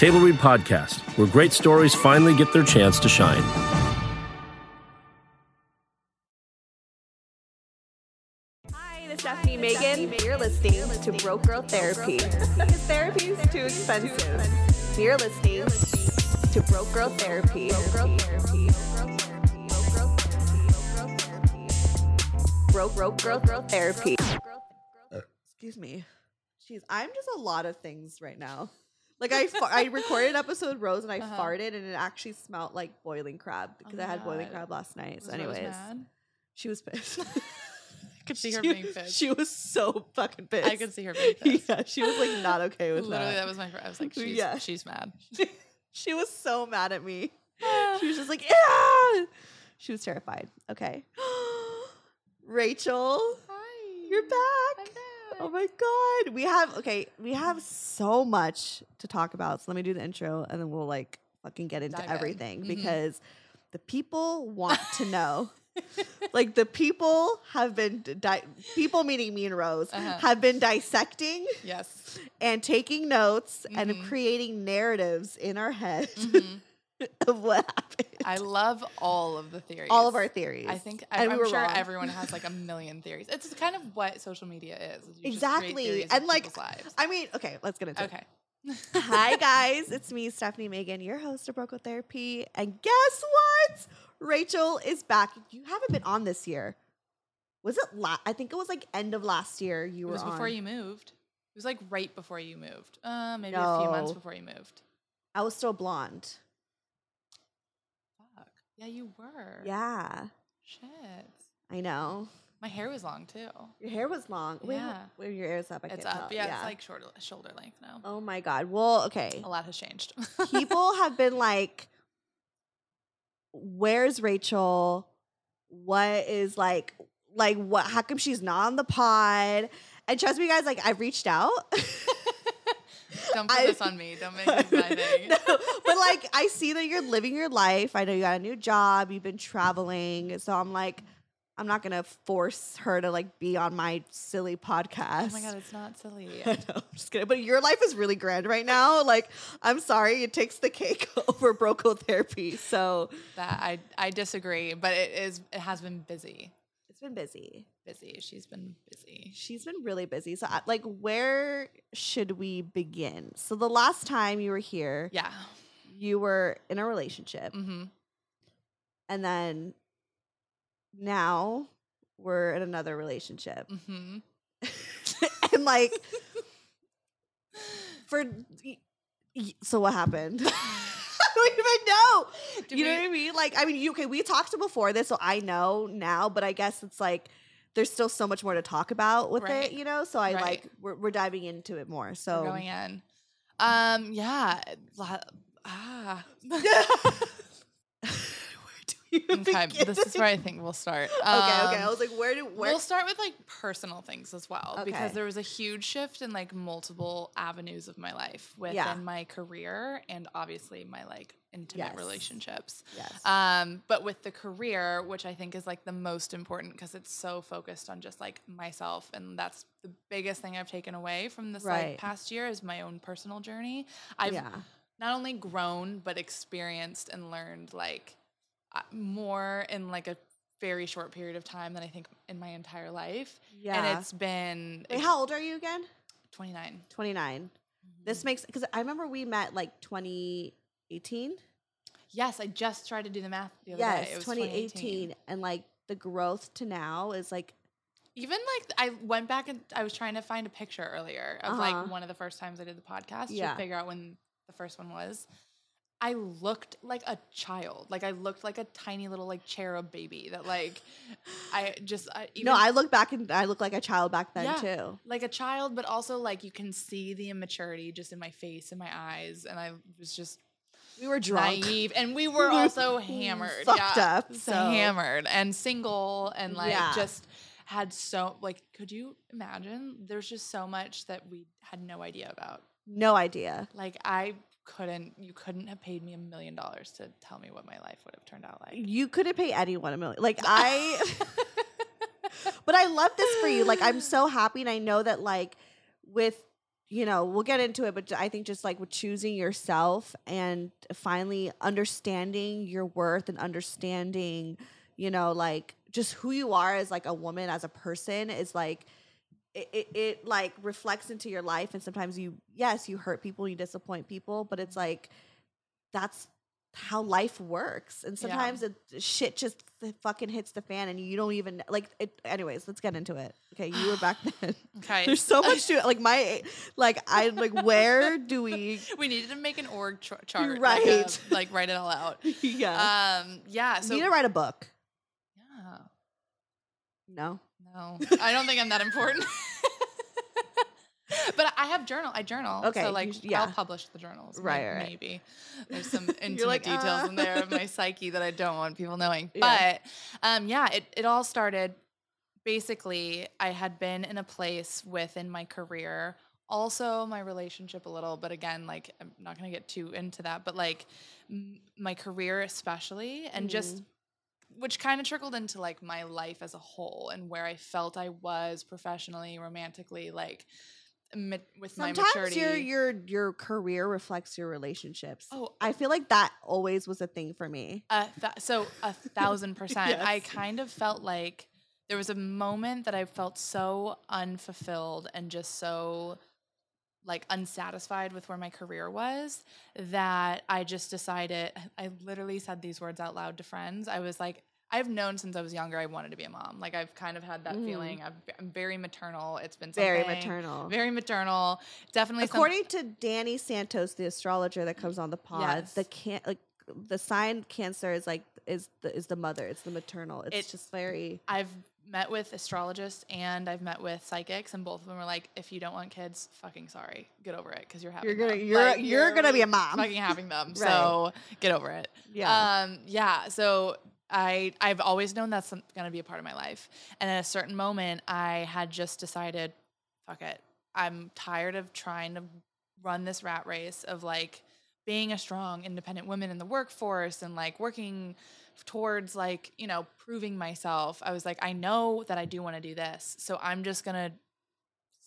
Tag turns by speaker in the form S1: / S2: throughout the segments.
S1: Table Read Podcast, where great stories finally get their chance to shine.
S2: Hi, this is Stephanie Megan. You're listening to Broke Girl Therapy. Therapy is too expensive. You're listening to Broke Girl Therapy. Broke Grow Therapy. Broke Girl Girl Therapy. Excuse me. Jeez, I'm just a lot of things right now. Like I, I recorded episode Rose and I
S3: Uh-huh.
S2: farted and it actually smelled like boiling crab because
S3: Oh
S2: I had boiling crab last night. So,
S3: Was Rose
S2: anyways, she was pissed.
S3: I could see her
S2: She-
S3: being pissed.
S2: She was so fucking pissed.
S3: I could see her being pissed.
S2: yeah, she was like not okay with
S3: Literally,
S2: that.
S3: that was my. I was like, she's,
S2: Yeah.
S3: she's mad.
S2: she was so mad at me. She was just like, yeah. She was terrified. Okay. Rachel,
S3: Hi,
S2: you're back. Oh my god. We have okay, we have so much to talk about. So let me do the intro and then we'll like fucking get into
S3: Dive in.
S2: everything
S3: Mhm.
S2: because the people want to know. like the people have been di- people meaning me and Rose
S3: Uh-huh.
S2: have been dissecting
S3: Yes.
S2: and taking notes and
S3: Mhm.
S2: creating narratives in our head
S3: Mhm.
S2: of what happened.
S3: I love all of the theories.
S2: All of our theories.
S3: I think I,
S2: we
S3: I'm
S2: were
S3: sure
S2: wrong.
S3: everyone has like a million theories. It's kind of what social media is. you
S2: Exactly. And, like. I mean, okay, let's get into it.
S3: okay.
S2: Hi guys, it's me, Stephanie Megan, your host of Broke Girl Therapy. And guess what? Rachel is back. You haven't been on this year. Was it la- I think it was like end of last year you
S3: It
S2: were
S3: was before
S2: on.
S3: you moved. It was like right before you moved. Uh, maybe a few months before you moved.
S2: I was still blonde.
S3: Yeah, you were.
S2: Yeah,
S3: Shit.
S2: I know.
S3: My hair was long too.
S2: Your hair was long. Wait,
S3: Yeah.
S2: where your hair is up? I
S3: it's
S2: can't
S3: up.
S2: tell.
S3: Yeah, it's like shorter, shoulder length now.
S2: Oh my god. Well, okay.
S3: A lot has changed.
S2: People have been like, "Where's Rachel? What is like, like what? How come she's not on the pod?" And trust me, guys, like I've reached out.
S3: Don't put
S2: I-
S3: this on me. Don't make this my thing.
S2: no, but like I see that you're living your life. I know you got a new job. You've been traveling, so I'm like, I'm not gonna force her to like be on my silly podcast.
S3: Oh my god, it's not silly.
S2: I know, I'm just kidding. But your life is really grand right now. Like, I'm sorry, it takes the cake over Broke Girl therapy. So
S3: That I I disagree, but it is it has been busy.
S2: It's been busy.
S3: Busy. She's been busy.
S2: She's been really busy. So, like, where should we begin? So, the last time you were here,
S3: Yeah.
S2: you were in a relationship,
S3: Mm-hmm.
S2: and then now we're in another relationship,
S3: Mm-hmm.
S2: and like, for so what happened? I don't even know.
S3: Did
S2: you know what I mean? Like, I mean, you okay? We talked before this, so I know now. But I guess it's like there's still so much more to talk about with
S3: Right.
S2: it, you know. So I
S3: Right.
S2: like we're, we're diving into it more. So
S3: We're going in. Um. Yeah. Ah.
S2: where do you
S3: okay. This is where I think we'll start.
S2: okay, okay. I
S3: Um,
S2: was like, where do where?
S3: We'll start with like personal things as well
S2: Okay.
S3: because there was a huge shift in like multiple avenues of my life within
S2: Yeah.
S3: my career and obviously my like intimate
S2: Yes.
S3: relationships.
S2: yes.
S3: Um, but with the career, which I think is like the most important because it's so focused on just like myself, and that's the biggest thing I've taken away from this
S2: Right.
S3: like past year is my own personal journey. I've
S2: yeah.
S3: not only grown but experienced and learned like more in like a very short period of time than I think in my entire life.
S2: Yeah.
S3: And it's been
S2: Wait, how old are you again?
S3: 29.
S2: 29.
S3: Mm-hmm.
S2: This makes because I remember we met like 2018.
S3: Yes, I just tried to do the math the other
S2: Yes,
S3: day. It was
S2: 2018. And like the growth to now is like
S3: Even like I went back and I was trying to find a picture earlier of
S2: Uh-huh.
S3: like one of the first times I did the podcast
S2: Yeah.
S3: to figure out when the first one was. I looked like a child. Like I looked like a tiny little like cherub baby that like I just I, even,
S2: no, I look back and I look like a child back then
S3: Yeah.
S2: too.
S3: like a child, but also like you can see the immaturity just in my face and my eyes, and I was just
S2: We were drunk.
S3: naive, and we were also hammered,
S2: fucked
S3: yeah,
S2: up,
S3: so hammered and single, and like
S2: Yeah.
S3: just had so like. Could you imagine? There's just so much that we had no idea about.
S2: No idea.
S3: Like I couldn't. You couldn't have paid me a million dollars to tell me what my life would have turned out like.
S2: You couldn't pay anyone a million. Like I but I love this for you. Like I'm so happy and I know that like with you know, we'll get into it, but I think just like with choosing yourself and finally understanding your worth and understanding, you know, like just who you are as like a woman, as a person is like it, it, it like reflects into your life and sometimes you yes, you hurt people, you disappoint people, but it's like that's how life works. And
S3: Yeah.
S2: sometimes it shit just fucking hits the fan and you don't even like it anyways, let's get into it. Okay, you were back then.
S3: Okay,
S2: There's so much to like my like I like where do we
S3: we needed to make an org ch- chart,
S2: Right.
S3: Like, a- like write it all out.
S2: yeah.
S3: Um, yeah. So
S2: you need to write a book.
S3: yeah,
S2: No.
S3: No, I don't think I'm that important. but I have journal. I journal.
S2: Okay,
S3: So like,
S2: yeah.
S3: I'll publish the journals.
S2: Right, right, right.
S3: Maybe there's some intimate
S2: like,
S3: details
S2: "Ah."
S3: in there of my psyche that I don't want people knowing.
S2: Yeah.
S3: But um, yeah, it it all started. Basically, I had been in a place within my career, also my relationship a little, but again, like I'm not gonna get too into that. But like m- my career, especially, and just
S2: Mm.
S3: Which kind of trickled into like my life as a whole and where I felt I was professionally, romantically, like with my
S2: Sometimes
S3: maturity.
S2: your your your career reflects your relationships.
S3: oh,
S2: I oh. feel like that always was a thing for me.
S3: a th- so a thousand percent. I kind of felt like there was a moment that I felt so unfulfilled and just so like unsatisfied with where my career was that I just decided I literally said these words out loud to friends. I was like I've known since I was younger I wanted to be a mom. Like I've kind of had that
S2: Mhm.
S3: feeling. I've, I'm very maternal. It's been
S2: Very maternal.
S3: Very maternal. Definitely. some-
S2: According to Danny Santos, the astrologer that comes on the pod, the can like the sign Cancer is like is the is the mother. It's the maternal. It's
S3: It-
S2: just very
S3: I've met with astrologists and I've met with psychics, and both of them are like, "If you don't want kids, fucking sorry, get over it because you're having
S2: You're gonna-
S3: them.
S2: you're-
S3: Like,
S2: you're gonna be a mom."
S3: fucking having them.
S2: Right.
S3: So get over it.
S2: yeah.
S3: Um, yeah. So I I've always known that's gonna be a part of my life, and at a certain moment, I had just decided, fuck it, I'm tired of trying to run this rat race of like being a strong, independent woman in the workforce and like working towards like you know proving myself. I was like, I know that I do want to do this, so I'm just gonna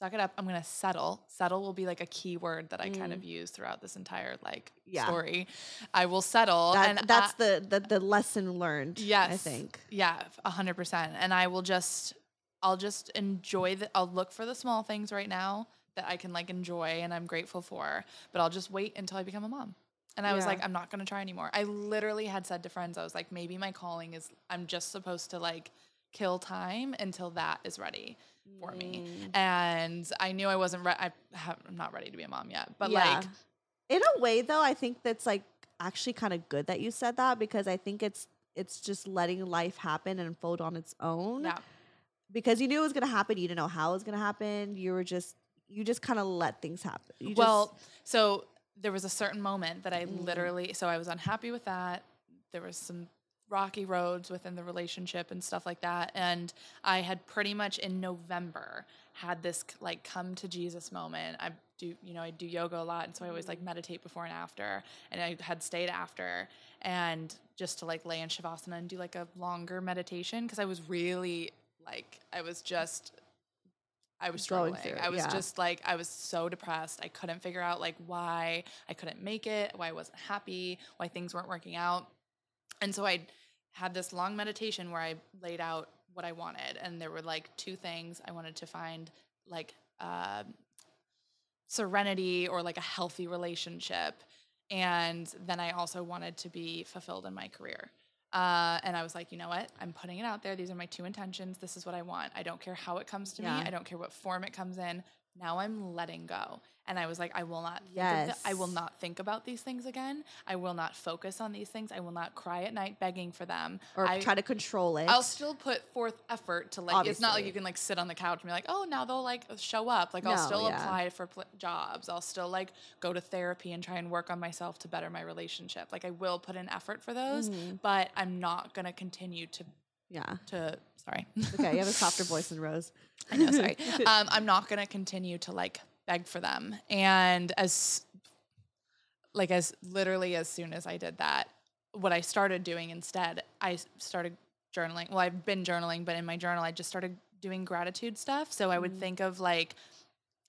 S3: suck it up. I'm gonna settle. Settle will be like a key word that I kind
S2: Mm.
S3: of use throughout this entire like
S2: Yeah.
S3: story. I will settle,
S2: that,
S3: and
S2: that's
S3: I-
S2: the, the the lesson learned.
S3: Yes, I
S2: think.
S3: yeah, a hundred percent. And I will just, I'll just enjoy the. I'll look for the small things right now that I can like enjoy and I'm grateful for. But I'll just wait until I become a mom. And I was like, I'm not gonna try anymore. I literally had said to friends, I was like, maybe my calling is I'm just supposed to like kill time until that is ready for me.
S2: Mm.
S3: And I knew I wasn't ready. I I'm not ready to be a mom yet. But
S2: Yeah.
S3: like,
S2: in a way though i think that's like actually kind of good that you said that because i think it's it's just letting life happen and unfold on its own
S3: yeah,
S2: because you knew it was going to happen you didn't know how it was going to happen you were just you just kind of let things happen you
S3: well, so there was a certain moment that I
S2: Mm.
S3: literally, so I was unhappy with that. There was some rocky roads within the relationship and stuff like that. And I had pretty much in November had this like come to Jesus moment. I do, you know, I do yoga a lot. And so I always like
S2: Mm.
S3: meditate before and after. And I had stayed after and just to like lay in Shavasana and do like a longer meditation because I was really like, I was just. I was struggling.
S2: through
S3: I was
S2: yeah.
S3: just like I was so depressed. I couldn't figure out like why I couldn't make it, why I wasn't happy, why things weren't working out. And so I had this long meditation where I laid out what I wanted and there were like two things I wanted to find like uh, serenity or like a healthy relationship and then I also wanted to be fulfilled in my career. Uh, and I was like, you know what? I'm putting it out there. These are my two intentions. This is what I want. I don't care how it comes to
S2: Yeah.
S3: me. I don't care what form it comes in. Now I'm letting go. And I was like, I will not the- I will not think about these things again. I will not focus on these things. I will not cry at night begging for them.
S2: Or
S3: I,
S2: try to control it.
S3: I'll still put forth effort to like. Obviously. It's not like you can like sit on the couch and be like, oh, now they'll like show up. Like I'll
S2: No,
S3: still
S2: yeah.
S3: apply for pl- jobs. I'll still like go to therapy and try and work on myself to better my relationship. Like I will put in effort for those,
S2: Mhm.
S3: but I'm not gonna continue to
S2: yeah.
S3: to. Sorry.
S2: Okay, you have a softer voice than Rose.
S3: I know. Sorry. um, I'm not gonna continue to like beg for them. And as like as literally as soon as I did that, what I started doing instead, I started journaling. Well, I've been journaling, but in my journal, I just started doing gratitude stuff. So I would
S2: Mhm.
S3: think of like.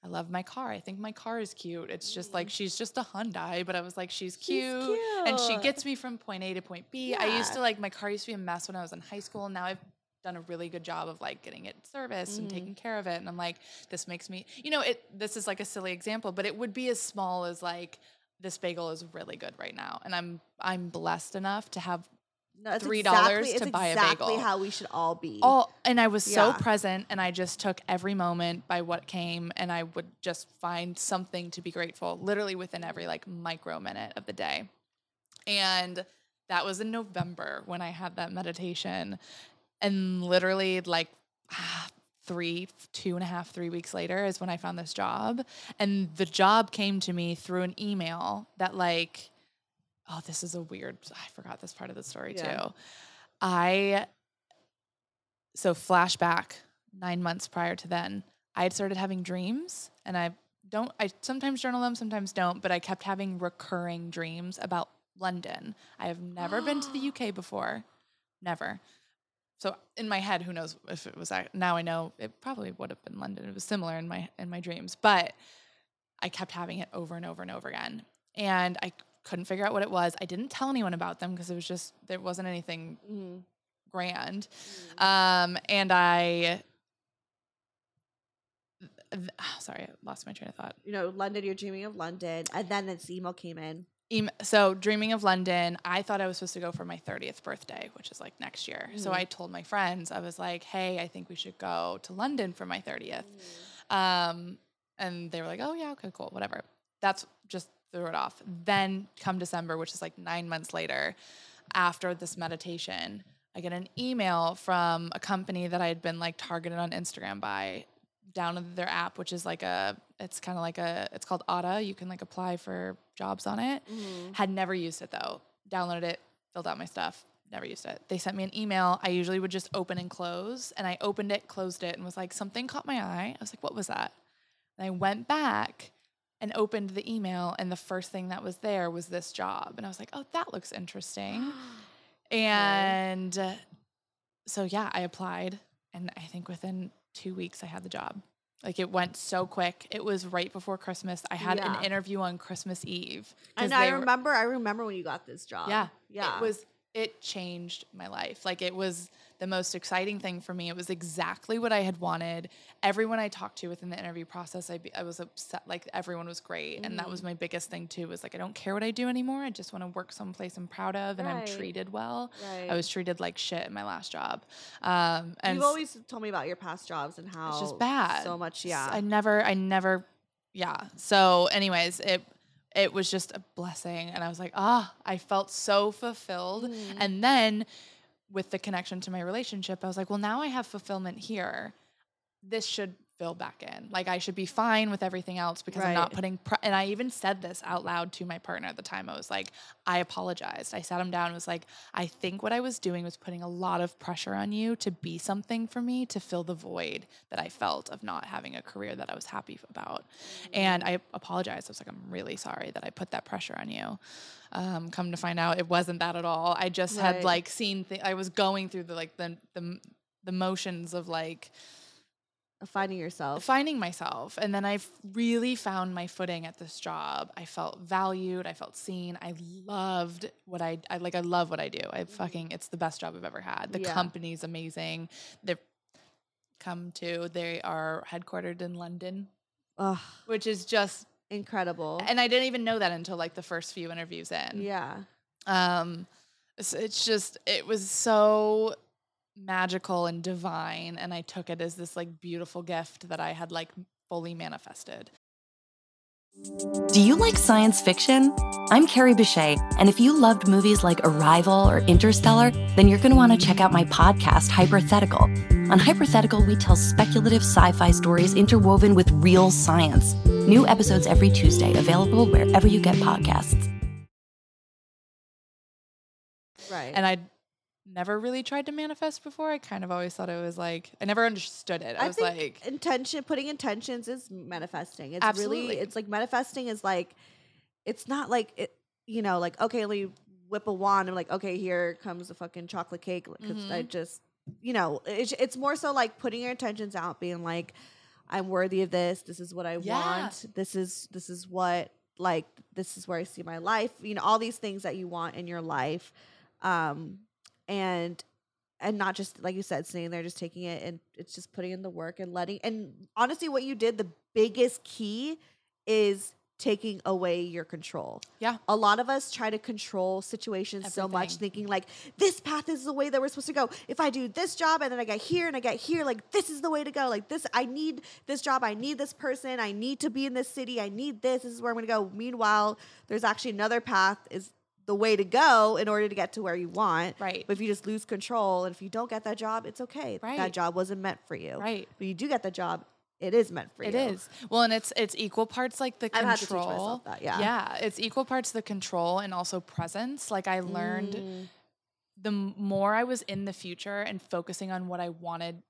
S3: I love my car. I think my car is cute. It's just like she's just a Hyundai, but I was like, she's cute,
S2: Mm. She's
S3: and she gets me from point A to point B. I used to like my car used to be a mess when I was in high school. Now I've done a really good job of like getting it serviced and
S2: Mhm.
S3: taking care of it. And I'm like, this makes me, you know, it. This is like a silly example, but it would be as small as like this bagel is really good right now, and I'm I'm blessed enough to have
S2: No, it's
S3: $3
S2: exactly,
S3: to buy a
S2: exactly
S3: bagel.
S2: how we should all be.
S3: all and I was so present and I just took every moment by what came and I would just find something to be grateful literally within every like micro minute of the day. And that was in November when I had that meditation. And literally like ah, three, two and a half, three weeks later is when I found this job. And the job came to me through an email that like, oh, this is a weird I forgot this part of the story
S2: Yeah.
S3: too. I so flashback nine months prior to then, I had started having dreams and I don't I sometimes journal them, sometimes don't, but I kept having recurring dreams about London. I have never been to the UK before. Never. So in my head, who knows if it was that now I know it probably would have been London. It was similar in my in my dreams. But I kept having it over and over and over again. And I couldn't figure out what it was. I didn't tell anyone about them because it was just there wasn't anything
S2: Mhm.
S3: grand.
S2: Mm.
S3: Um, and I, th- sorry, I lost my train of thought.
S2: you know, London, you're dreaming of London. And then this email came in.
S3: So, dreaming of London, I thought I was supposed to go for my 30th birthday, which is like next year. So,
S2: Mhm.
S3: I told my friends, I was like, hey, I think we should go to London for my 30th. Um, and they were like, oh, yeah, okay, cool, whatever. That's just threw it off. Then, come December, which is like nine months later, after this meditation, I get an email from a company that I had been like targeted on Instagram by downloaded their app, which is like a, it's kind of like a, it's called Aura. You can like apply for jobs on it.
S2: Mhm.
S3: Had never used it though. Downloaded it, filled out my stuff, never used it. They sent me an email. I usually would just open and close. And I opened it, closed it, and was like, something caught my eye. I was like, what was that? And I went back and opened the email, and the first thing that was there was this job. And I was like, oh, that looks interesting. And so, yeah, I applied. And I think within two weeks, I had the job. Like it went so quick. It was right before Christmas. I had
S2: Yeah.
S3: an interview on Christmas Eve.
S2: And I
S3: they were-
S2: remember, I remember when you got this job.
S3: yeah.
S2: Yeah.
S3: It was it changed my life. Like it was the most exciting thing for me. It was exactly what I had wanted. Everyone I talked to within the interview process, I, I was upset. Like everyone was great, and that was
S2: Mm-hmm.
S3: my biggest thing too. Was like I don't care what I do anymore. I just want to work someplace I'm proud of, and I'm treated well.
S2: right.
S3: I was treated like shit in my last job, um, and
S2: You've always told me about your past jobs and how
S3: it's just bad.
S2: So much, yeah.
S3: I never, I never, yeah. So, anyways, it it was just a blessing, and I was like, ah, I felt so fulfilled.
S2: Mhm.
S3: And then with the connection to my relationship, I was like, well, now I have fulfillment here. This should back in. Like I should be fine with everything else because I'm not putting. Pre- and I even said this out loud to my partner at the time. I was like, I apologized. I sat him down and was like, I think what I was doing was putting a lot of pressure on you to be something for me to fill the void that I felt of not having a career that I was happy about. And I apologized. I was like, I'm really sorry that I put that pressure on you. Um, come to find out, it wasn't that at all. I just had like seen. Th- I was going through the like the the the motions of like
S2: finding yourself.
S3: finding myself. And then i've really found my footing at this job. I felt valued. I felt seen. I loved what i, I like i love what i do. I fucking it's the best job i've ever had. The
S2: Yeah.
S3: company's amazing. They've come to they are headquartered in london.
S2: Ugh,
S3: which is just
S2: incredible.
S3: and i didn't even know that until like the first few interviews in.
S2: Yeah.
S3: um it's, it's just it was so magical and divine and i took it as this like beautiful gift that i had like fully manifested.
S4: Do you like science fiction? I'm Carrie Bechet, and if you loved movies like Arrival or Interstellar, then you're going to want to check out my podcast, Hypothetical. On Hypothetical, we tell speculative sci fi stories interwoven with real science. New episodes every Tuesday, available wherever you get podcasts.
S2: Right.
S3: And I never really tried to manifest before. I kind of always thought it was like I never understood it. I,
S2: I
S3: was
S2: think
S3: like,
S2: intention, putting intentions is manifesting. It's
S3: Absolutely.
S2: really, it's like manifesting is like, it's not like it, you know, like okay, let me whip a wand. and like, okay, here comes a fucking chocolate cake because I
S3: Mhm.
S2: just, you know, it's, it's more so like putting your intentions out, being like, I'm worthy of this. This is what I
S3: Yeah.
S2: want. This is this is what like this is where I see my life. You know, all these things that you want in your life, um, and and not just like you said, sitting there just taking it and it's just putting in the work and letting. And honestly, what you did, the biggest key is taking away your control.
S3: yeah,
S2: A lot of us try to control situations so much, thinking like this path is the way that we're supposed to go. If I do this job and then I get here and I get here, like this is the way to go. Like this, I need this job. I need this person. I need to be in this city. I need this. This is where I'm going to go. Meanwhile, there's actually another path is the way to go in order to get to where you want.
S3: Right.
S2: But if you just lose control and if you don't get that job, it's okay. That job wasn't meant for you.
S3: right.
S2: But you do get the job, it is meant for
S3: It
S2: you.
S3: It is. well, and it's it's equal parts like the
S2: I've had to teach
S3: control.
S2: that, yeah.
S3: yeah, it's equal parts the control and also presence. Like I learned
S2: Mm.
S3: the more I was in the future and focusing on what I wanted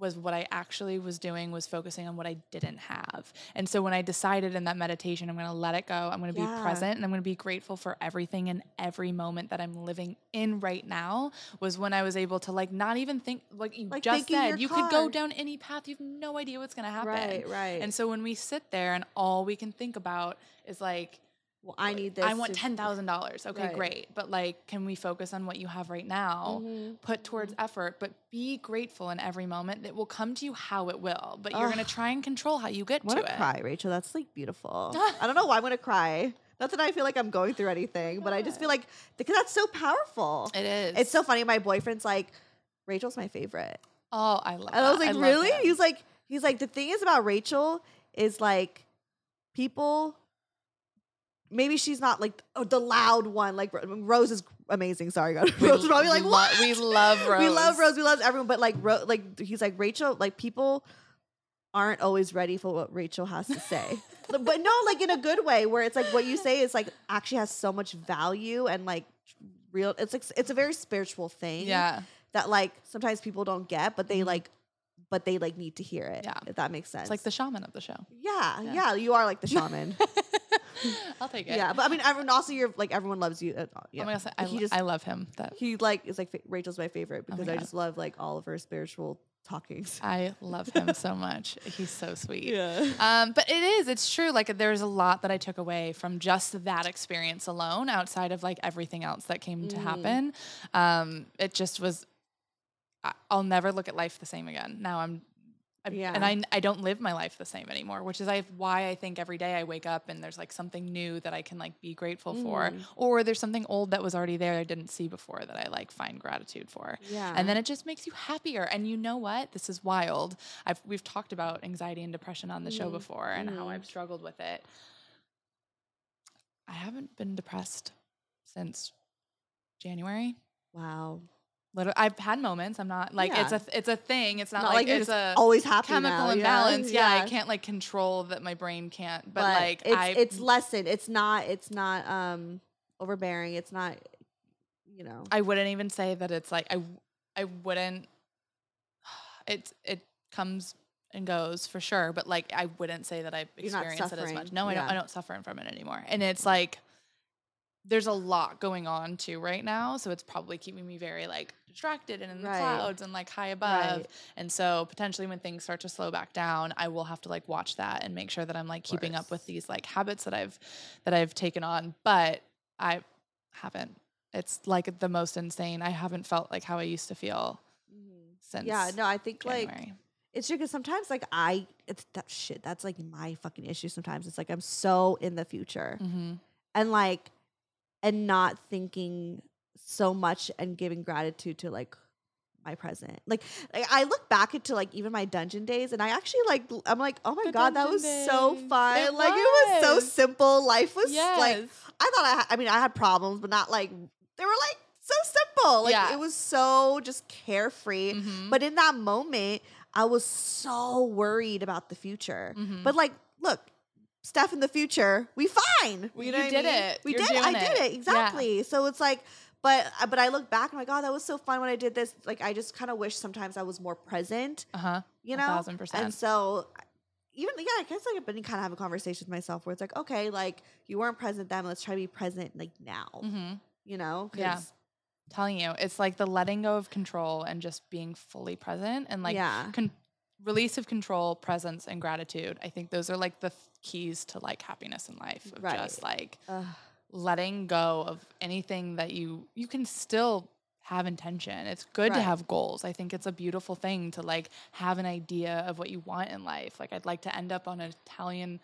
S3: was what I actually was doing was focusing on what I didn't have. And so when I decided in that meditation I'm going to let it go, I'm going to
S2: Yeah.
S3: be present and I'm going to be grateful for everything and every moment that I'm living in right now was when I was able to like not even think like you
S2: Like
S3: just said you could go down any path you have no idea what's going to happen.
S2: Right, right.
S3: And so when we sit there and all we can think about is like
S2: well, I need this.
S3: I want ten thousand dollars. Okay,
S2: Right.
S3: great. But like, can we focus on what you have right now?
S2: Mhm.
S3: Put towards effort, but be grateful in every moment. It will come to you how it will, but you're gonna try and control how you get
S2: I
S3: to it.
S2: cry, Rachel. That's like beautiful. I don't know why I'm gonna cry. Not that I feel like I'm going through anything, but I just feel like because that's so powerful.
S3: It is.
S2: It's so funny. My boyfriend's like, Rachel's my favorite,
S3: Oh, I love.
S2: and I was like,
S3: love
S2: really? He's like, he's like, the thing is about Rachel is like, people. Maybe she's not like oh, the loud one. Like Rose is amazing. Sorry, God.
S3: We
S2: Rose is probably like
S3: lo-
S2: what?
S3: we love Rose.
S2: We love
S3: Rose.
S2: We love everyone. But like, Ro- like he's like Rachel. Like people aren't always ready for what Rachel has to say. but but no, like in a good way, where it's like what you say is like actually has so much value and like real. It's like it's a very spiritual thing.
S3: Yeah.
S2: That like sometimes people don't get, but they mm-hmm. like, but they like need to hear it.
S3: Yeah.
S2: If that makes sense.
S3: It's like the shaman of the show.
S2: yeah,
S3: Yeah.
S2: yeah, You are like the shaman.
S3: I'll take it.
S2: yeah, but I mean, everyone also you're like everyone loves you. Uh, yeah.
S3: Oh my gosh, I,
S2: he just
S3: I love him. That
S2: he like is like fa- Rachel's my favorite
S3: Oh my
S2: because I just love like all of her spiritual talkings.
S3: I love him so much. He's so sweet.
S2: Yeah.
S3: Um, but it is, it's true. Like there's a lot that I took away from just that experience alone, outside of like everything else that came to
S2: Mm.
S3: happen. Um, it just was. I'll never look at life the same again. Now I'm. I,
S2: Yeah.
S3: And I, I don't live my life the same anymore, which is I, why I think every day I wake up and there's like something new that I can like be grateful for,
S2: Mm.
S3: or there's something old that was already there I didn't see before that I like find gratitude for.
S2: Yeah.
S3: And then it just makes you happier. And you know what? This is wild. I've we've talked about anxiety and depression on the show
S2: Mhm.
S3: before and how
S2: Mhm.
S3: I've struggled with it. I haven't been depressed since January.
S2: wow.
S3: Literally, I've had moments. I'm not like it's a it's a thing. It's not,
S2: Not
S3: like,
S2: you're
S3: it's a
S2: always happy
S3: chemical
S2: now.
S3: imbalance. Yeah,
S2: Yeah,
S3: I can't like control that my brain can't. But,
S2: But,
S3: like
S2: it's
S3: I
S2: it's lessened. It's not it's not um overbearing. It's not you know.
S3: I wouldn't even say that it's like I I wouldn't it it comes and goes for sure, but like I wouldn't say that I
S2: You're not
S3: experience it as much. No, I don't. I don't suffer from it anymore. And it's like there's a lot going on too right now, so it's probably keeping me very like distracted and in the
S2: Right.
S3: clouds and like high above.
S2: Right.
S3: And so potentially when things start to slow back down, I will have to like watch that and make sure that I'm like keeping up with these like habits that I've that I've taken on, but I haven't. It's like the most insane. I haven't felt like how I used to feel since
S2: yeah, no, I think like it's true because sometimes like I it's that shit. That's like my fucking issue. Sometimes it's like I'm so in the future
S3: hmm
S2: and like and not thinking so much and giving gratitude to like my present. Like, I look back into like even my dungeon days, and I actually like I'm like, oh my
S3: The
S2: god, that was so fun.
S3: It
S2: like it was so simple. Life was
S3: yes.
S2: like I thought I had, I mean I had problems, but not like they were like so simple. Like
S3: Yeah.
S2: it was so just carefree.
S3: Mhm.
S2: But in that moment, I was so worried about the future.
S3: Mhm.
S2: But like, look, Steph in the future, we fine.
S3: You
S2: You know what I
S3: did
S2: mean?
S3: it.
S2: We
S3: You're
S2: did. I did
S3: it.
S2: it exactly. So it's like, but uh, but I look back and I'm like, oh, that was so fun when I did this. Like, I just kind of wish sometimes I was more present.
S3: uh-huh.
S2: You
S3: A
S2: know,
S3: thousand percent.
S2: And so. Even yeah, I guess like I've been kind of having conversations with myself where it's like, okay, like you weren't present then, let's try to be present like now.
S3: hmm
S2: You know,
S3: Yeah Telling you, it's like the letting go of control and just being fully present and like
S2: yeah,
S3: con- release of control, presence, and gratitude. I think those are like the th- keys to like happiness in life. Of
S2: Right.
S3: Just like
S2: Ugh.
S3: letting go of anything that you you can still have intention. It's good to have goals. I think it's a beautiful thing to like have an idea of what you want in life. Like I'd like to end up on an Italian,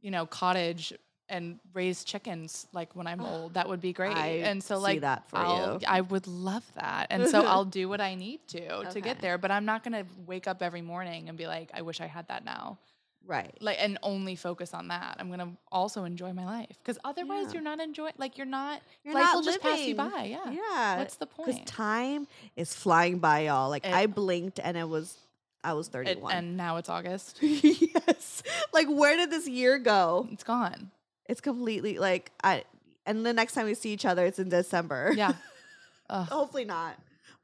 S3: you know, cottage and raise chickens like when I'm old. That would be great.
S2: I
S3: and so
S2: see
S3: like
S2: that for
S3: I'll,
S2: you.
S3: I would love that. And so I'll do what I need to to get there, but I'm not going to wake up every morning and be like I wish I had that now
S2: right.
S3: like and only focus on that. I'm gonna also enjoy my life because otherwise
S2: Yeah.
S3: you're not enjoying. Like you're not.
S2: You're
S3: life
S2: not
S3: will just pass you by. Yeah.
S2: Yeah.
S3: What's the point?
S2: Because time is flying by, y'all. Like
S3: It-
S2: I blinked and it was, I was
S3: It-
S2: 31.
S3: and now it's August.
S2: yes. Like where did this year go?
S3: It's gone.
S2: It's completely like I. And the next time we see each other, it's in December.
S3: Yeah.
S2: Hopefully not.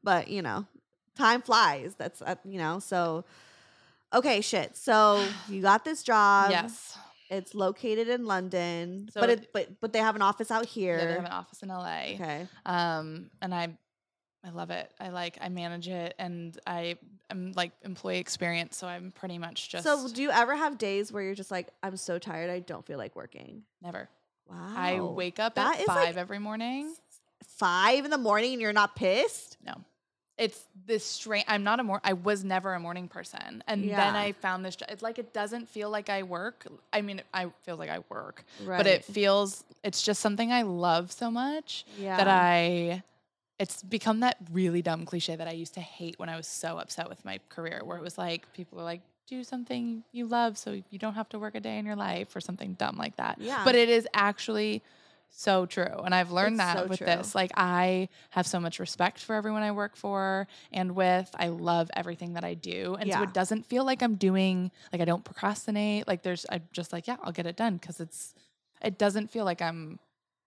S2: But you know, time flies. That's uh, you know. So, okay, shit. So you got this job.
S3: yes.
S2: It's located in London,
S3: So
S2: but
S3: it-
S2: but but they have an office out here.
S3: Yeah, they have an office in LA.
S2: okay.
S3: Um, and I, I love it. I like I manage it, and I am like employee experience, so I'm pretty much just
S2: So do you ever have days where you're just like, I'm so tired, I don't feel like working?
S3: never.
S2: Wow.
S3: I wake up
S2: That
S3: at five
S2: like,
S3: every morning.
S2: five in the morning and you're not pissed.
S3: No. It's this strange. I'm not a more. I was never a morning person, and then I found this. It's like it doesn't feel like I work. I mean, I feel like I work,
S2: Right.
S3: but it feels. It's just something I love so much
S2: yeah.
S3: that I. It's become that really dumb cliche that I used to hate when I was so upset with my career, where it was like people were like, "Do something you love, so you don't have to work a day in your life," or something dumb like that.
S2: Yeah.
S3: But it is actually so true. And I've learned
S2: It's
S3: that
S2: so
S3: with
S2: true.
S3: this. Like I have so much respect for everyone I work for and with. I love everything that I do. And so it doesn't feel like I'm doing like I don't procrastinate. Like there's I'm just like, yeah, I'll get it done because it's it doesn't feel like I'm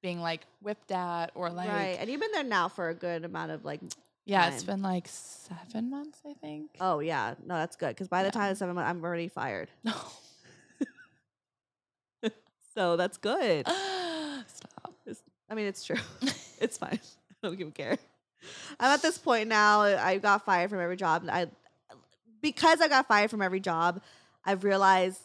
S3: being like whipped at or like
S2: right. And you've been there now for a good amount of like
S3: yeah, it's been like seven months, I think.
S2: oh yeah. No, that's good. Because by the
S3: Yeah.
S2: time it's seven months, I'm already fired.
S3: No.
S2: So that's good.
S3: Stop.
S2: I mean it's true. it's fine. I don't even care. I'm at this point now. I got fired from every job. I because I got fired from every job, I've realized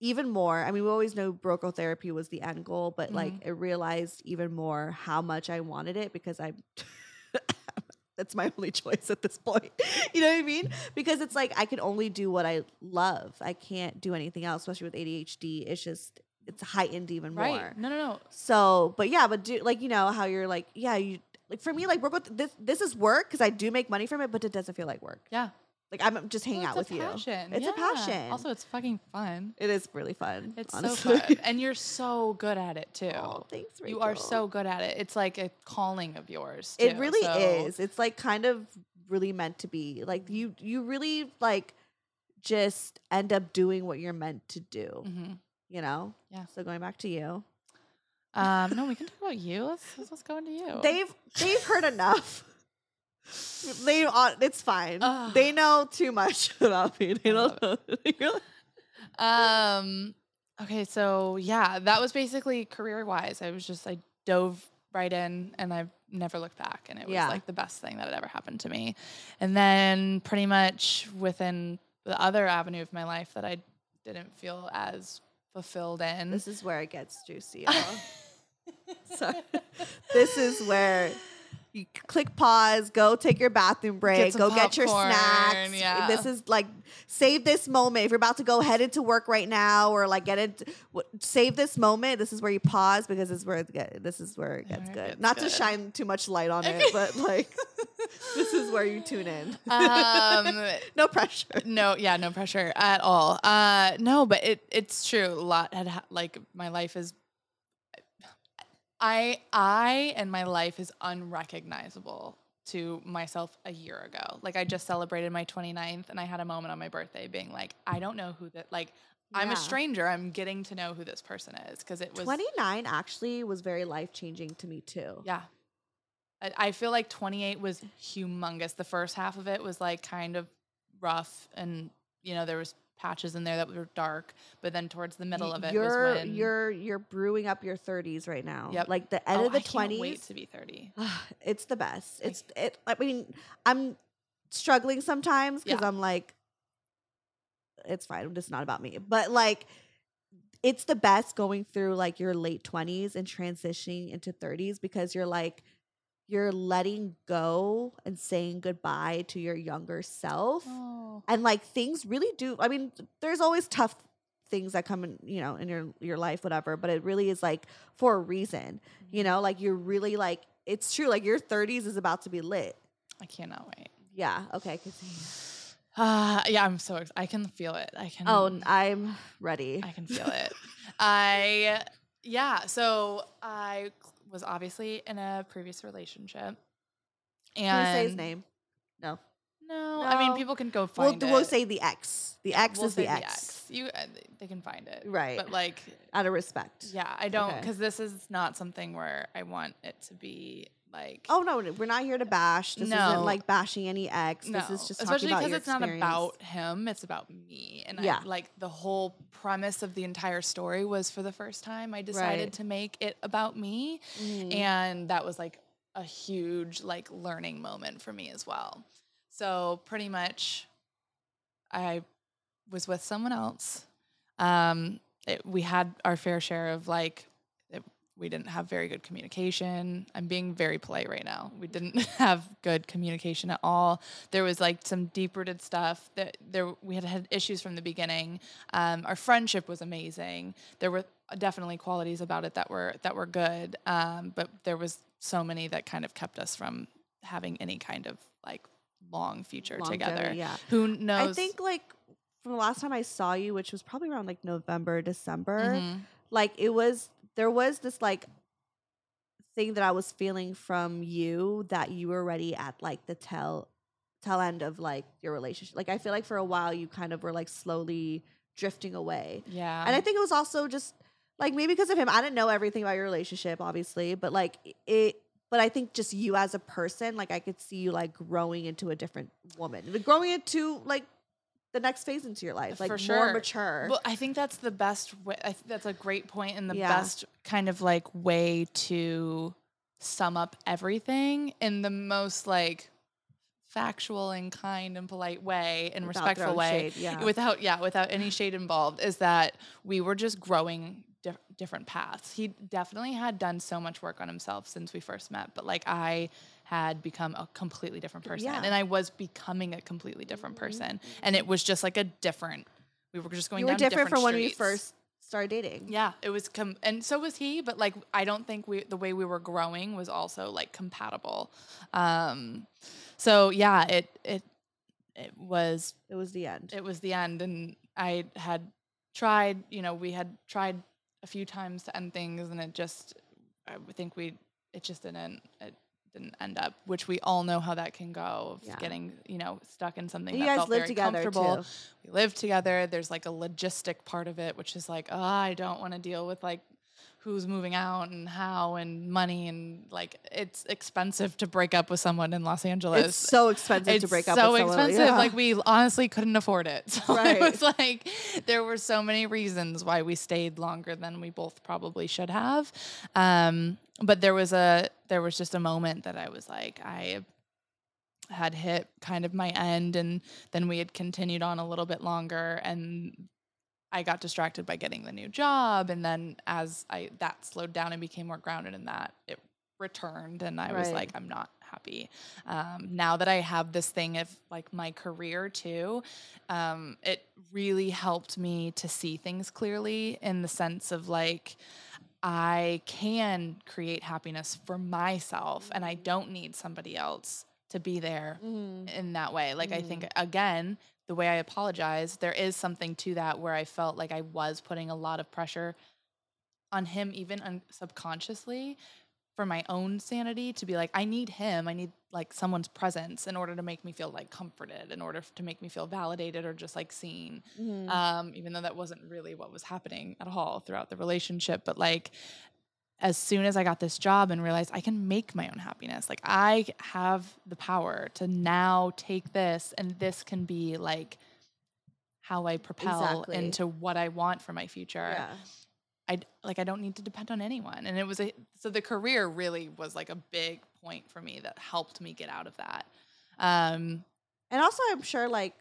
S2: even more. I mean, we always know Broke Girl therapy was the end goal, but like
S3: Mm-hmm.
S2: I realized even more how much I wanted it because I'm—that's my only choice at this point. you know what I mean? Because it's like I can only do what I love. I can't do anything else, especially with ADHD. It's just it's heightened even more.
S3: Right. No, no, no.
S2: So, but yeah, but do like you know how you're like, yeah, you like for me, like work with this. This is work because I do make money from it, but it doesn't feel like work.
S3: Yeah.
S2: Like I'm just hanging
S3: Well,
S2: out
S3: it's
S2: with
S3: a
S2: you.
S3: Passion.
S2: It's a passion.
S3: Also, it's fucking fun.
S2: It is really fun.
S3: It's
S2: honestly.
S3: so fun. And you're so good at it too.
S2: Oh, thanks,
S3: You are so good at it. It's like a calling of yours.
S2: It really
S3: so-
S2: is. It's like kind of really meant to be. Like you, you really like just end up doing what you're meant to do.
S3: Mhm.
S2: You know.
S3: Yeah.
S2: So going back to you,
S3: Um, no, we can talk about you. Let's, let's, let's go into you.
S2: they've they've heard enough. They it's fine.
S3: Ugh.
S2: They know too much about me. They don't know.
S3: Um. Okay, so yeah, that was basically career wise. I was just I dove right in, and I've never looked back, and it was
S2: Yeah.
S3: like the best thing that had ever happened to me. And then pretty much within the other avenue of my life that I didn't feel as fulfilled in.
S2: This is where it gets juicy. Sorry. This is where you click pause, go take your bathroom break,
S3: some
S2: go get your snacks.
S3: yeah.
S2: This is like save this moment. If you're about to go head into work right now or like get it, w- save this moment. This is where you pause because this is where it get, this is where it gets
S3: it
S2: good.
S3: gets
S2: Not to shine too much light on it, but like this is where you tune in.
S3: Um,
S2: no pressure.
S3: no, yeah, no pressure at all. Uh, no, but it it's true. A lot had ha- like my life is. I I and my life is unrecognizable to myself a year ago. Like I just celebrated my 29th and I had a moment on my birthday being like, I don't know who that like I'm a stranger. I'm getting to know who this person is because it was
S2: 29 actually was very life changing to me too.
S3: Yeah. I, I feel like 28 was humongous. The first half of it was like kind of rough and you know there was patches in there that were dark, but then towards the middle of it
S2: you're
S3: was when
S2: you're you're brewing up your 30s right now.
S3: Yep.
S2: Like the end
S3: Oh,
S2: of the
S3: I can't
S2: 20s.
S3: wait to be 30.
S2: it's the best. It's it. I mean, I'm struggling sometimes because
S3: Yeah.
S2: I'm like, it's fine. It's not about me. But like, it's the best going through like your late 20s and transitioning into 30s because you're like, you're letting go and saying goodbye to your younger self.
S3: Oh.
S2: And like things really do. I mean, there's always tough things that come in, you know, in your your life, whatever. But it really is like for a reason. You know, like you're really like it's true. Like your 30s is about to be lit.
S3: I cannot wait.
S2: Yeah. Okay.
S3: Uh, yeah, I'm so excited. I can feel it. I can
S2: Oh, I'm ready.
S3: I can feel it. I yeah, so I was obviously in a previous relationship. And
S2: Can we say his name? No.
S3: No, I mean people can go
S2: We'll,
S3: find it.
S2: we'll say the X. The X
S3: We'll
S2: is the X.
S3: You uh, they can find it.
S2: Right.
S3: But like
S2: Out of respect.
S3: yeah, I don't
S2: Okay.
S3: cuz this is not something where I want it to be like
S2: Oh no, we're not here to bash. This
S3: No.
S2: isn't like bashing any ex.
S3: no,
S2: This is just
S3: especially because it's not about him, it's about me. And
S2: Yeah.
S3: I like the whole premise of the entire story was for the first time I decided
S2: Right.
S3: to make it about me.
S2: Mhm.
S3: and that was like a huge like learning moment for me as well so pretty much i was with someone else um it, we had our fair share of like we didn't have very good communication. I'm being very polite right now. We didn't have good communication at all. There was like some deep rooted stuff that there we had had issues from the beginning. Um, our friendship was amazing. There were definitely qualities about it that were that were good um, but there was so many that kind of kept us from having any kind of like long future together.
S2: Yeah.
S3: who knows
S2: I think like from the last time I saw you, which was probably around like November, December,
S3: Mhm.
S2: like it was there was this like thing that I was feeling from you that you were already at like the tail tail end of like your relationship. Like I feel like for a while you kind of were like slowly drifting away.
S3: yeah
S2: And I think it was also just like maybe because of him, I didn't know everything about your relationship, obviously, but like it. But I think just you as a person, like I could see you like growing into a different woman, like, growing into like the next phase into your life, like
S3: For
S2: more mature.
S3: Well, I think that's the best way. I think that's a great point and the
S2: Yeah.
S3: best kind of like way to sum up everything in the most like factual and kind and polite way and
S2: Without
S3: respectful
S2: throwing
S3: way
S2: shade, yeah.
S3: without yeah without any shade involved is that we were just growing dif- different paths he definitely had done so much work on himself since we first met but like i had become a completely different person
S2: Yeah.
S3: and i was becoming a completely different person and it was just like a different we were just going
S2: you were
S3: down
S2: different, from when we first started dating.
S3: Yeah, it was com- and so was he, but like I don't think we the way we were growing was also like compatible. Um so yeah, it it it was
S2: It was the end.
S3: it was the end and I had tried, you know, we had tried a few times to end things and it just I think we it just didn't it didn't end up, which we all know how that can go of
S2: Yeah.
S3: getting, you know, stuck in something
S2: you
S3: that
S2: guys
S3: felt
S2: live
S3: very
S2: together
S3: comfortable
S2: too.
S3: we live together. There's like a logistic part of it, which is like, oh, I don't want to deal with like who's moving out and how and money and like it's expensive to break up with someone in Los Angeles.
S2: It's so expensive
S3: It's
S2: to break up.
S3: so
S2: with someone.
S3: expensive.
S2: Yeah.
S3: Like we honestly couldn't afford it. So
S2: Right.
S3: it was like there were so many reasons why we stayed longer than we both probably should have. Um, but there was a there was just a moment that I was like I had hit kind of my end and then we had continued on a little bit longer and I got distracted by getting the new job. And then as I that slowed down and became more grounded in that it returned and I was like I'm not happy. Um, now that I have this thing of like my career too um, it really helped me to see things clearly in the sense of like I can create happiness for myself and I don't need somebody else to be there
S2: Mhm.
S3: in that way. Like I think
S2: Mhm.
S3: again, the way I apologize, there is something to that where I felt like I was putting a lot of pressure on him even un- subconsciously for my own sanity to be like I need him. I need like someone's presence in order to make me feel like comforted, in order to make me feel validated or just like seen.
S2: Mhm.
S3: Um even though that wasn't really what was happening at all throughout the relationship, but like as soon as I got this job and realized I can make my own happiness, like I have the power to now take this and this can be like how I propel
S2: Exactly.
S3: into what I want for my future.
S2: yeah.
S3: I like I don't need to depend on anyone. And it was a so the career really was like a big point for me that helped me get out of that. Um
S2: And also, I'm sure, like,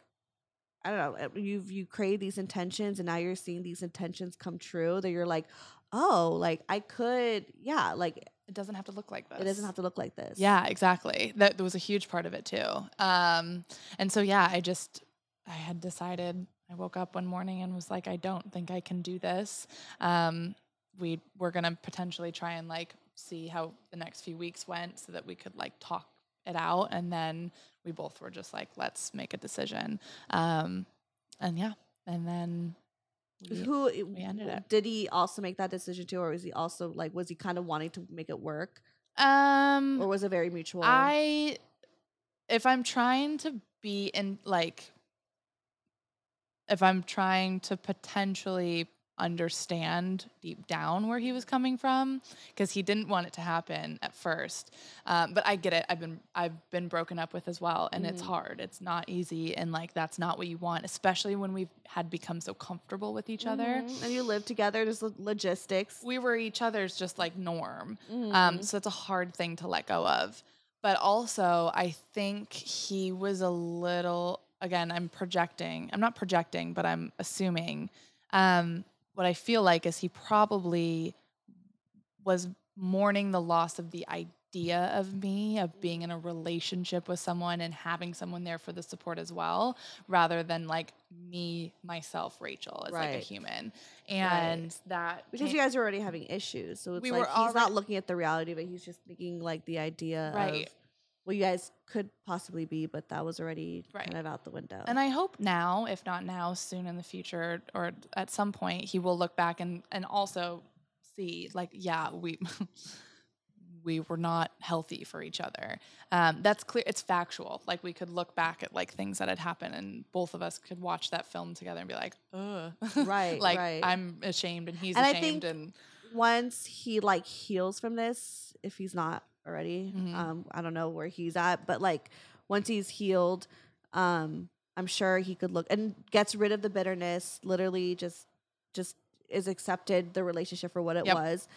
S2: I don't know, uh, you've you create these intentions, and now you're seeing these intentions come true. That you're like, oh, like I could, yeah, like
S3: it doesn't have to look like this.
S2: it doesn't have to look like this.
S3: Yeah, exactly. That, that was a huge part of it too. Um, and so yeah, I just I had decided. I woke up one morning and was like, I don't think I can do this. Um, we were gonna potentially try and like see how the next few weeks went, so that we could like talk it out. And then we both were just like, let's make a decision. Um, and yeah, and then we-
S2: Who
S3: we ended it.
S2: did he also make that decision too, or was he also like was he kind of wanting to make it work,
S3: um
S2: or was it very mutual?
S3: I if I'm trying to be in like if I'm trying to potentially understand deep down where he was coming from because he didn't want it to happen at first um, but i get it i've been i've been broken up with as well and it's
S2: Mhm.
S3: hard it's not easy and like that's not what you want especially when we've had become so comfortable with each other
S2: Mhm. and you live together. There's lo- logistics.
S3: we were each other's just like norm
S2: Mhm.
S3: um, so it's a hard thing to let go of. But also, I think he was a little, again, I'm projecting, I'm not projecting, but I'm assuming. Um, what I feel like is he probably was mourning the loss of the idea of me, of being in a relationship with someone and having someone there for the support as well, rather than like me, myself, Rachel, as like a
S2: Right.
S3: human. And that
S2: because you guys are already having issues, so it's
S3: We
S2: like
S3: were
S2: he's not looking at the reality, but he's just thinking like the idea
S3: Right.
S2: of what you guys could possibly be, but that was already
S3: Right.
S2: kind of out the window.
S3: And I hope now, if not now, soon in the future or at some point, he will look back and and also see like, yeah, we we were not healthy for each other. Um, that's clear. It's factual. Like we could look back at like things that had happened, and both of us could watch that film together and be like, ugh,
S2: Right,
S3: like
S2: right.
S3: I'm ashamed and he's
S2: And
S3: ashamed, and
S2: once he like heals from this, if he's not already,
S3: Mhm.
S2: um, I don't know where he's at, but like once he's healed, um, I'm sure he could look and gets rid of the bitterness. Literally, just just is accepted the relationship for what it
S3: Yep.
S2: was.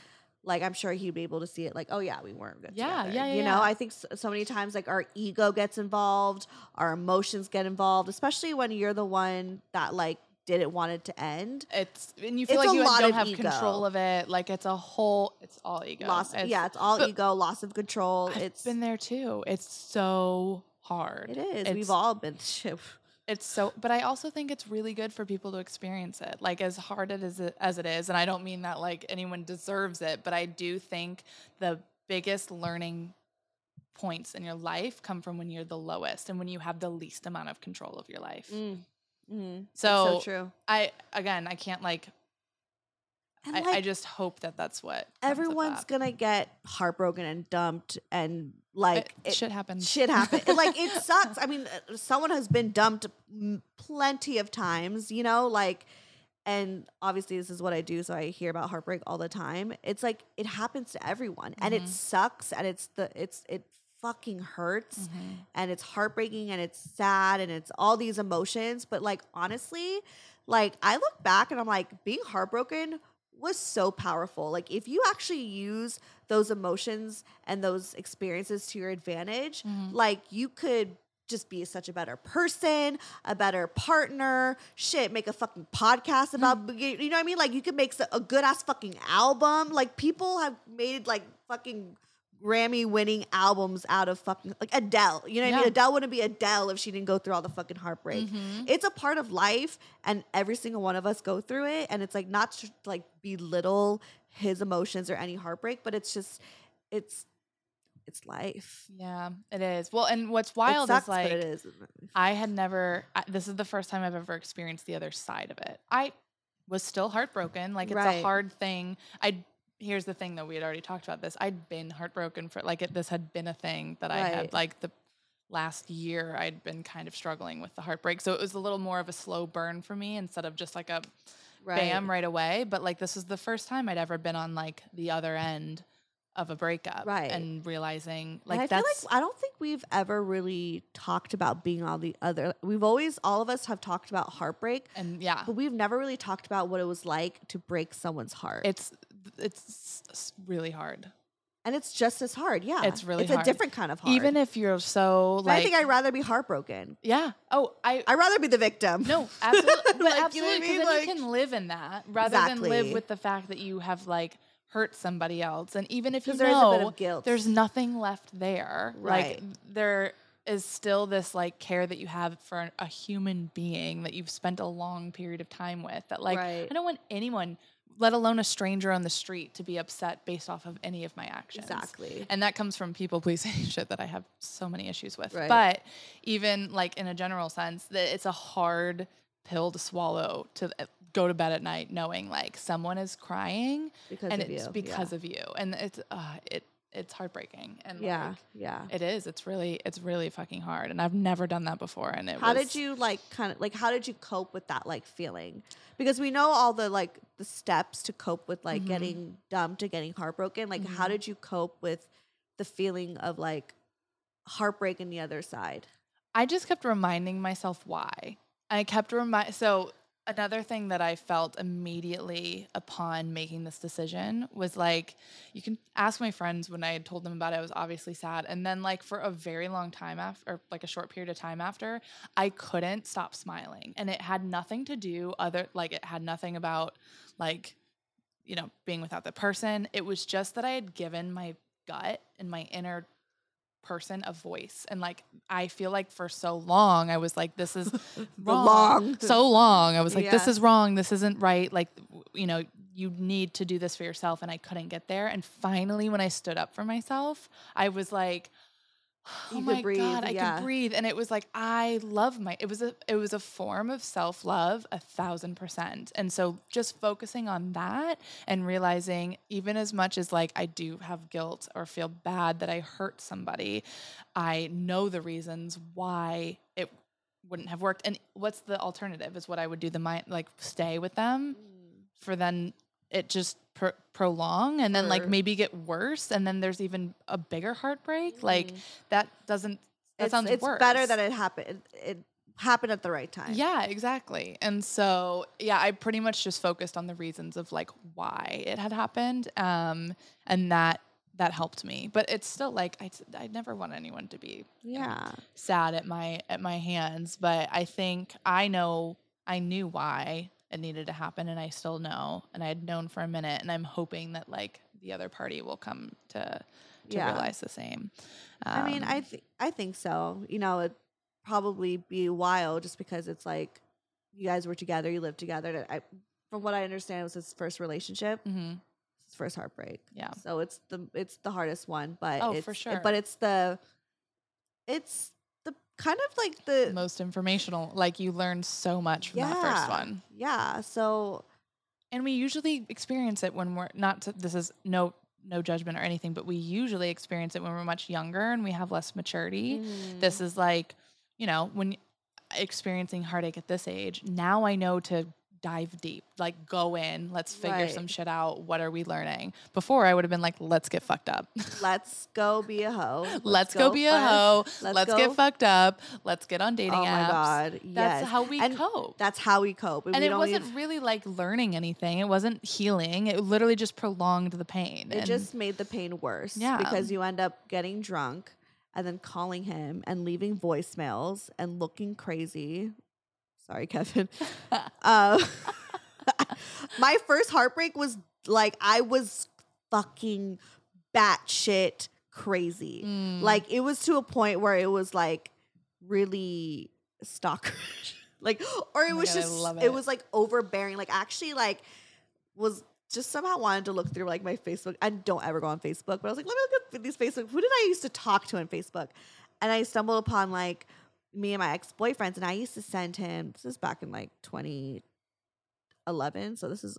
S2: Like I'm sure he'd be able to see it. Like, oh yeah, we weren't good.
S3: Yeah,
S2: together.
S3: yeah, yeah,
S2: You know,
S3: yeah.
S2: I think so, so many times like our ego gets involved, our emotions get involved, especially when you're the one that like didn't want it to end.
S3: it's and you feel
S2: It's
S3: like you don't have
S2: ego.
S3: control of it. Like it's a whole. It's all ego.
S2: Loss,
S3: It's-
S2: yeah, it's all ego, loss of control.
S3: I've
S2: it's
S3: been there too. It's so hard.
S2: It is.
S3: It's,
S2: We've all been.
S3: It's so, but I also think it's really good for people to experience it. Like as hard it is as it is, and I don't mean that like anyone deserves it, but I do think the biggest learning points in your life come from when you're the lowest and when you have the least amount of control of your life.
S2: Mm. Mm.
S3: So,
S2: so true.
S3: I again, I can't like. I,
S2: like,
S3: I just hope that that's what
S2: everyone's
S3: that.
S2: gonna get heartbroken and dumped, and like
S3: It- shit happens.
S2: Shit happen. like it sucks. I mean, uh, someone has been dumped plenty of times. You know, like. And obviously, this is what I do, so I hear about heartbreak all the time. It's like it happens to everyone, and it
S3: Mhm.
S2: sucks, and it's the it's it fucking hurts,
S3: Mhm.
S2: and it's heartbreaking and it's sad and it's all these emotions but like honestly like i look back and i'm like being heartbroken was so powerful like if you actually use those emotions and those experiences to your advantage
S3: Mhm.
S2: like you could just be such a better person, a better partner. Shit, make a fucking podcast about you know what I mean? Like you could make a good ass fucking album. Like people have made like fucking Grammy winning albums out of fucking like Adele. You know what I mean? Adele wouldn't be Adele if she didn't go through all the fucking heartbreak.
S3: Mhm.
S2: It's a part of life, and every single one of us go through it. And it's like not to like belittle his emotions or any heartbreak, but it's just it's it's life.
S3: Yeah, it is. Well, and what's wild
S2: sucks,
S3: is like
S2: but it is.
S3: I had never. I, this is the first time I've ever experienced the other side of it. I was still heartbroken. Like it's
S2: Right.
S3: a hard thing. I. Here's the thing, though. We had already talked about this. I'd been heartbroken for like it. This had been a thing that I
S2: Right.
S3: had like the last year. I'd been kind of struggling with the heartbreak, so it was a little more of a slow burn for me instead of just like a bam right away. But like this was the first time I'd ever been on like the other end of a breakup,
S2: Right.
S3: And realizing
S2: And
S3: like
S2: I feel
S3: that's
S2: like I don't think we've ever really talked about being on the other. We've always, all of us have talked about heartbreak,
S3: and yeah,
S2: but we've never really talked about what it was like to break someone's heart.
S3: it's it's really hard.
S2: and it's just as hard. Yeah,
S3: It's really
S2: it's
S3: hard.
S2: a different kind of hard.
S3: Even if you're so like,
S2: I think I'd rather be heartbroken.
S3: yeah. Oh, I
S2: I'd rather be the victim.
S3: no, absolutely, but
S2: Like, you know what I
S3: absolutely,
S2: mean?
S3: then
S2: Like-
S3: you can live in that rather than
S2: Exactly.
S3: live with the fact that you have like hurt somebody else. And even if you
S2: 'Cause there is a bit
S3: know
S2: of guilt.
S3: there's nothing left there,
S2: Right.
S3: like there is still this like care that you have for a human being that you've spent a long period of time with. That like
S2: Right.
S3: I don't want anyone. Let alone a stranger on the street to be upset based off of any of my actions.
S2: Exactly.
S3: And that comes from people pleasing shit that I have so many issues with.
S2: Right.
S3: But even like in a general sense, that it's a hard pill to swallow to uh, go to bed at night knowing like someone is crying
S2: Because
S3: and
S2: of
S3: it's
S2: you,
S3: because
S2: yeah.
S3: of you. And it's uh it it's heartbreaking. And
S2: Yeah,
S3: like,
S2: yeah.
S3: it is. It's really it's really fucking hard. And I've never done that before. And it
S2: How
S3: was,
S2: did you like kind of like how did you cope with that like feeling? Because we know all the like the steps to cope with like
S3: Mhm.
S2: getting dumped and getting heartbroken. Like how
S3: Mhm.
S2: did you cope with the feeling of like heartbreak in the other side?
S3: I just kept reminding myself why. I kept remind so another thing that I felt immediately upon making this decision was like you can ask my friends when I had told them about it I was obviously sad. And then like for a very long time after or like a short period of time after I couldn't stop smiling. And it had nothing to do other like it had nothing about like you know being without the person. It was just that I had given my gut and my inner person a voice. And like i feel like for so long i was like this is wrong.
S2: long.
S3: so long. I was like this is wrong. This isn't right. Like you know you need to do this for yourself. And i couldn't get there. And finally when i stood up for myself i was like Oh
S2: you could
S3: my
S2: breathe,
S3: god i
S2: yeah.
S3: could breathe and it was like i love my it was a it was a form of self-love a thousand percent and so just focusing on that and realizing even as much as like i do have guilt or feel bad that i hurt somebody i know the reasons why it wouldn't have worked and what's the alternative is what i would do the mind like stay with them mm. for then it just pr- prolong and then like maybe get worse and then there's even a bigger heartbreak like
S2: Mhm.
S3: that doesn't that
S2: it's,
S3: sounds
S2: it's
S3: worse
S2: better that it happened. It, it happened at the right time.
S3: yeah exactly and so yeah i pretty much just focused on the reasons of like why it had happened um and that that helped me but it's still like i i never want anyone to be
S2: Yeah.
S3: sad at my at my hands but i think i know i knew why it needed to happen and i still know and i had known for a minute and i'm hoping that like the other party will come to to
S2: Yeah.
S3: realize the same
S2: I mean, I
S3: Um,
S2: th- I think so. You know, it'd probably be wild just because it's like you guys were together, you lived together. I, from what I understand, it was his first relationship,
S3: mhm,
S2: his first heartbreak.
S3: yeah
S2: So it's the it's the hardest one, but
S3: Oh,
S2: it's,
S3: for
S2: it-
S3: sure.
S2: But it's the it's kind of like the
S3: most informational like you learn so much from that first one.
S2: Yeah. So
S3: and we usually experience it when we're not to, this is no no judgment or anything but we usually experience it when we're much younger and we have less maturity.
S2: Mm,
S3: this is like you know when experiencing heartache at this age now i know to dive deep like go in let's figure
S2: Right.
S3: some shit out what are we learning before i would have been like let's get fucked up
S2: let's go be a hoe.
S3: let's, go, be a hoe
S2: let's
S3: let's,
S2: go-
S3: get fucked up let's get on dating
S2: Oh my
S3: apps
S2: god,
S3: that's how we
S2: And
S3: cope
S2: That's how we cope,
S3: and
S2: we
S3: it wasn't
S2: even-
S3: really like learning anything. It wasn't healing. It literally just prolonged the pain.
S2: It
S3: and
S2: just made the pain worse.
S3: Yeah.
S2: Because you end up getting drunk and then calling him and leaving voicemails and looking crazy. Sorry, Kevin. uh, my first heartbreak was like I was fucking batshit crazy.
S3: Mm.
S2: Like it was to a point where it was like really stalker. like or it
S3: Oh
S2: was
S3: God,
S2: just it.
S3: it.
S2: was like overbearing. Like actually like was just somehow wanted to look through like my Facebook. I don't ever go on Facebook, but I was like, let me look at these Facebook. Who did I used to talk to on Facebook? And I stumbled upon like me and my ex boyfriends, and I used to send him. This is back in like 2011, so this is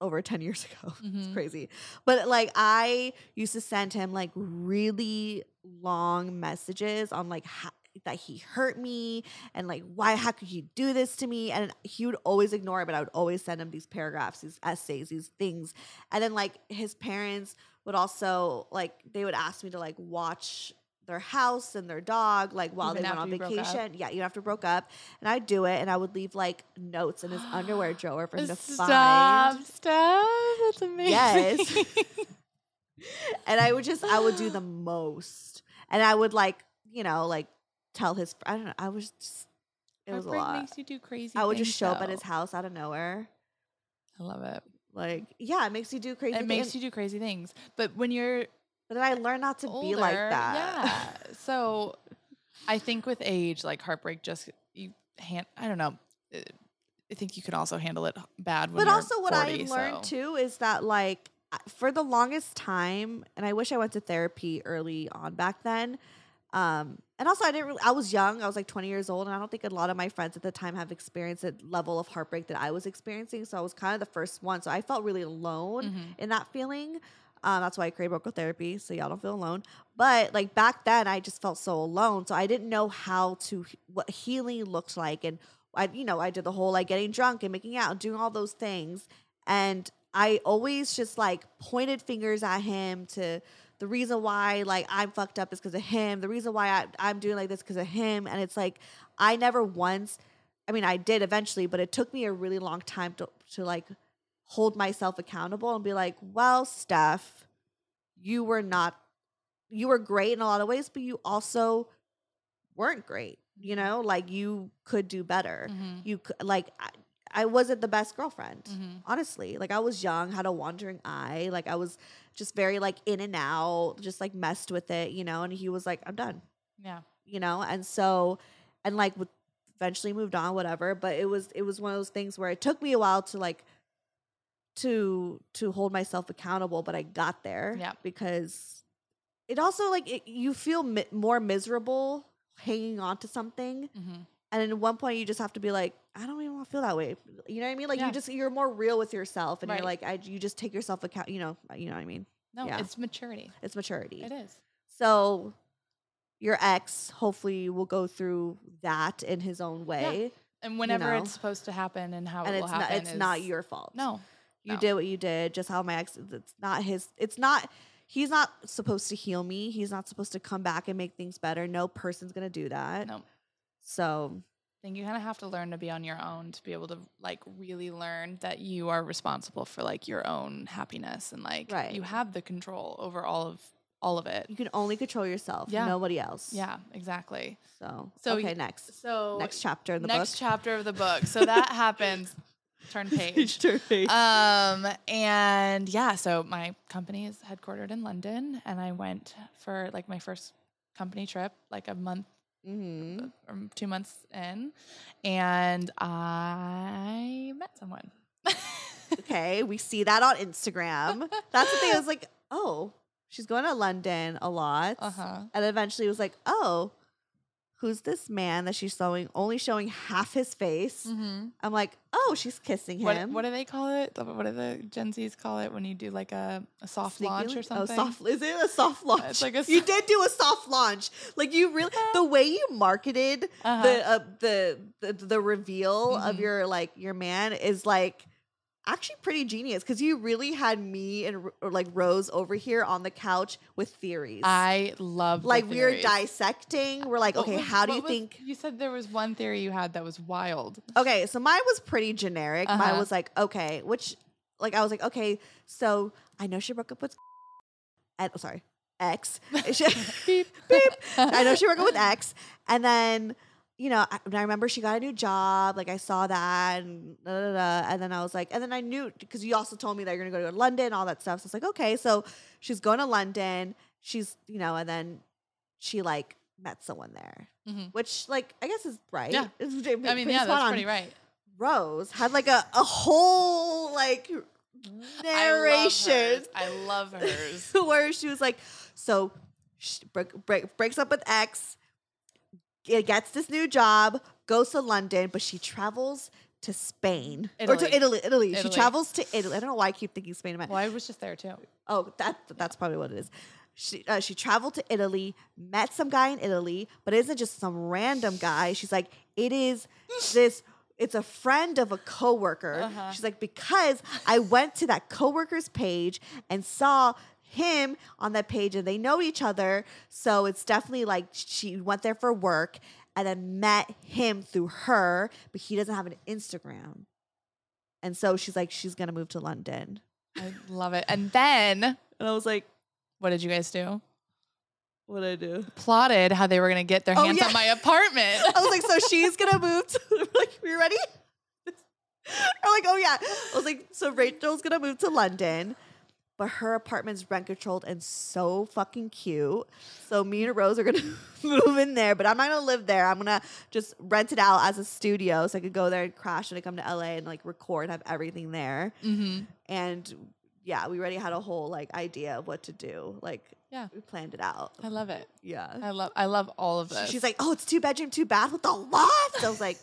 S2: over 10 years ago. It's
S3: Mhm.
S2: crazy. But like I used to send him like really long messages on like how, that he hurt me and like why how could he do this to me and he would always ignore it but I would always send him these paragraphs these essays these things and then like his parents would also like they would ask me to like watch their house and their dog like while
S3: Even
S2: they went on
S3: you
S2: vacation yeah even after broke up and I'd do it and I would leave like notes in his underwear drawer for him to
S3: Stop,
S2: find
S3: stop. Stuff. That's amazing.
S2: Yes. and I would just I would do the most, and I would like you know like tell his I don't know I was just it was a lot.
S3: makes you do crazy.
S2: I would just
S3: things,
S2: show up at his house out of nowhere.
S3: I love it.
S2: Like yeah, it makes you do crazy.
S3: It makes you do crazy things. But when you're
S2: But then I learned not to be like that.
S3: Yeah. So I think with age, like heartbreak, just you hand. I don't know. uh, I think you can also handle it bad.
S2: But also, what
S3: 40,
S2: I learned
S3: so-
S2: too is that like for the longest time, and I wish I went to therapy early on back then. Um, and also, I didn't. Really, I was young. I was like 20 years old, and I don't think a lot of my friends at the time have experienced the level of heartbreak that I was experiencing. So I was kind of the first one. So I felt really alone
S3: Mhm.
S2: in that feeling. Um, that's why I created Broke Girl therapy, so y'all don't feel alone. But like back then, I just felt so alone, so I didn't know how to what healing looked like, and I, you know, I did the whole like getting drunk and making out and doing all those things, and I always just like pointed fingers at him to the reason why like I'm fucked up is because of him. The reason why I, I'm doing like this because of him, and it's like I never once. I mean, I did eventually, but it took me a really long time to to like hold myself accountable and be like, well, Steph, you were not, you were great in a lot of ways, but you also weren't great. You know, like you could do better.
S3: Mhm.
S2: You could, like, I, I wasn't the best girlfriend,
S3: Mhm.
S2: honestly. Like, I was young, had a wandering eye. Like, I was just very, like, in and out, just like messed with it, you know? And he was like, I'm done
S3: Yeah.
S2: you know and so and like with eventually moved on whatever but it was it was one of those things where it took me a while to like to to hold myself accountable but i got there
S3: Yeah.
S2: because it also like it, you feel mi- more miserable hanging on to something
S3: Mhm.
S2: and at one point you just have to be like i don't even want to feel that way you know what i mean like
S3: Yeah.
S2: you just you're more real with yourself and
S3: Right.
S2: you're like I, you just take yourself account you know you know what i mean
S3: No,
S2: Yeah.
S3: it's maturity.
S2: it's maturity
S3: It is.
S2: so your ex hopefully will go through that in his own way.
S3: And whenever
S2: know?
S3: it's supposed to happen and how
S2: And
S3: it
S2: it's
S3: will
S2: not
S3: happen,
S2: it's not your fault.
S3: No.
S2: You
S3: no.
S2: did what you did, just how my ex it's not his it's not he's not supposed to heal me. He's not supposed to come back and make things better. No person's gonna do that.
S3: No.
S2: So
S3: I think you kind of have to learn to be on your own to be able to like really learn that you are responsible for like your own happiness and like
S2: Right.
S3: you have the control over all of all of it.
S2: you can only control yourself,
S3: Yeah.
S2: nobody else.
S3: Yeah, exactly.
S2: So,
S3: So
S2: okay, next.
S3: So
S2: next chapter in the
S3: next
S2: book.
S3: Next chapter of the book. So that happens. Turn page.
S2: Turn page.
S3: Um, and yeah, so my company is headquartered in London, and I went for like my first company trip, like a month
S2: hmm
S3: or two months in, and I met someone.
S2: Okay, we see that on Instagram. That's the thing. I was like, oh, she's going to London a lot.
S3: Uh huh.
S2: And eventually it was like, oh, who's this man that she's showing only showing half his face?
S3: Mm-hmm.
S2: I'm like, oh, she's kissing him.
S3: what do they call it? What do the Gen Zs call it when you do like a, a soft
S2: Sneaky
S3: launch or something?
S2: Oh, soft is it a soft launch?
S3: It's like a
S2: you did do a soft launch. Like you really the way you marketed
S3: Uh-huh.
S2: the, uh, the the the reveal of
S3: Mhm.
S2: your like your man is like actually pretty genius because you really had me and like Rose over here on the couch with theories.
S3: I love
S2: like we were
S3: theories.
S2: dissecting. We're like, okay,
S3: was-
S2: how do you
S3: was-
S2: think?
S3: You said there was one theory you had that was wild.
S2: Okay, so mine was pretty generic. Mine
S3: Uh-huh.
S2: was like, okay, which like I was like, okay, so I know she broke up with and, oh, sorry. She-
S3: Beep.
S2: beep. I know she broke up with X, and then you know I, I remember she got a new job. Like I saw that, and da, da, da, and then I was like, and then I knew because you also told me that you're gonna go to London, all that stuff. So it's like, okay, so she's going to London. She's you know, and then she like met someone there,
S3: Mhm.
S2: which like I guess is right.
S3: Yeah.
S2: It's
S3: I mean, yeah, that's pretty right.
S2: Rose had like a, a whole like narration
S3: I love hers. I love hers.
S2: where she was like, so she break, break, breaks up with X, gets this new job, goes to London, but she travels to Spain or to
S3: Italy.
S2: Italy. Italy. She travels to Italy. I don't know why I keep thinking Spain.
S3: Well, I was just there too.
S2: Oh, that that's probably what it is. She uh, she traveled to Italy, met some guy in Italy, but it isn't just some random guy. She's like, it is this. It's a friend of a coworker.
S3: Uh-huh.
S2: She's like, because I went to that coworker's page and saw him on that page, and they know each other. So it's definitely like she went there for work and then met him through her, but he doesn't have an Instagram. And so she's like, she's gonna move to London.
S3: I love it. And then,
S2: And I was like,
S3: what did you guys do?
S2: what did I do?
S3: Plotted how they were going to get their
S2: Oh,
S3: hands
S2: yeah.
S3: on my apartment.
S2: I was like, so she's gonna move to we're like, we ready? I'm like, oh yeah. I was like, so Rachel's gonna move to London, but her apartment's rent controlled and so fucking cute. So me and Rose are gonna move in there, but I'm not gonna live there. I'm gonna just rent it out as a studio so I could go there and crash and I come to LA and like record and have everything there.
S3: mm-hmm.
S2: And yeah, we already had a whole like idea of what to do. Like
S3: Yeah.
S2: we planned it out.
S3: I love it.
S2: Yeah.
S3: I love I love all of this.
S2: She's like, oh, it's two bedroom, two bath with the loft. I was like,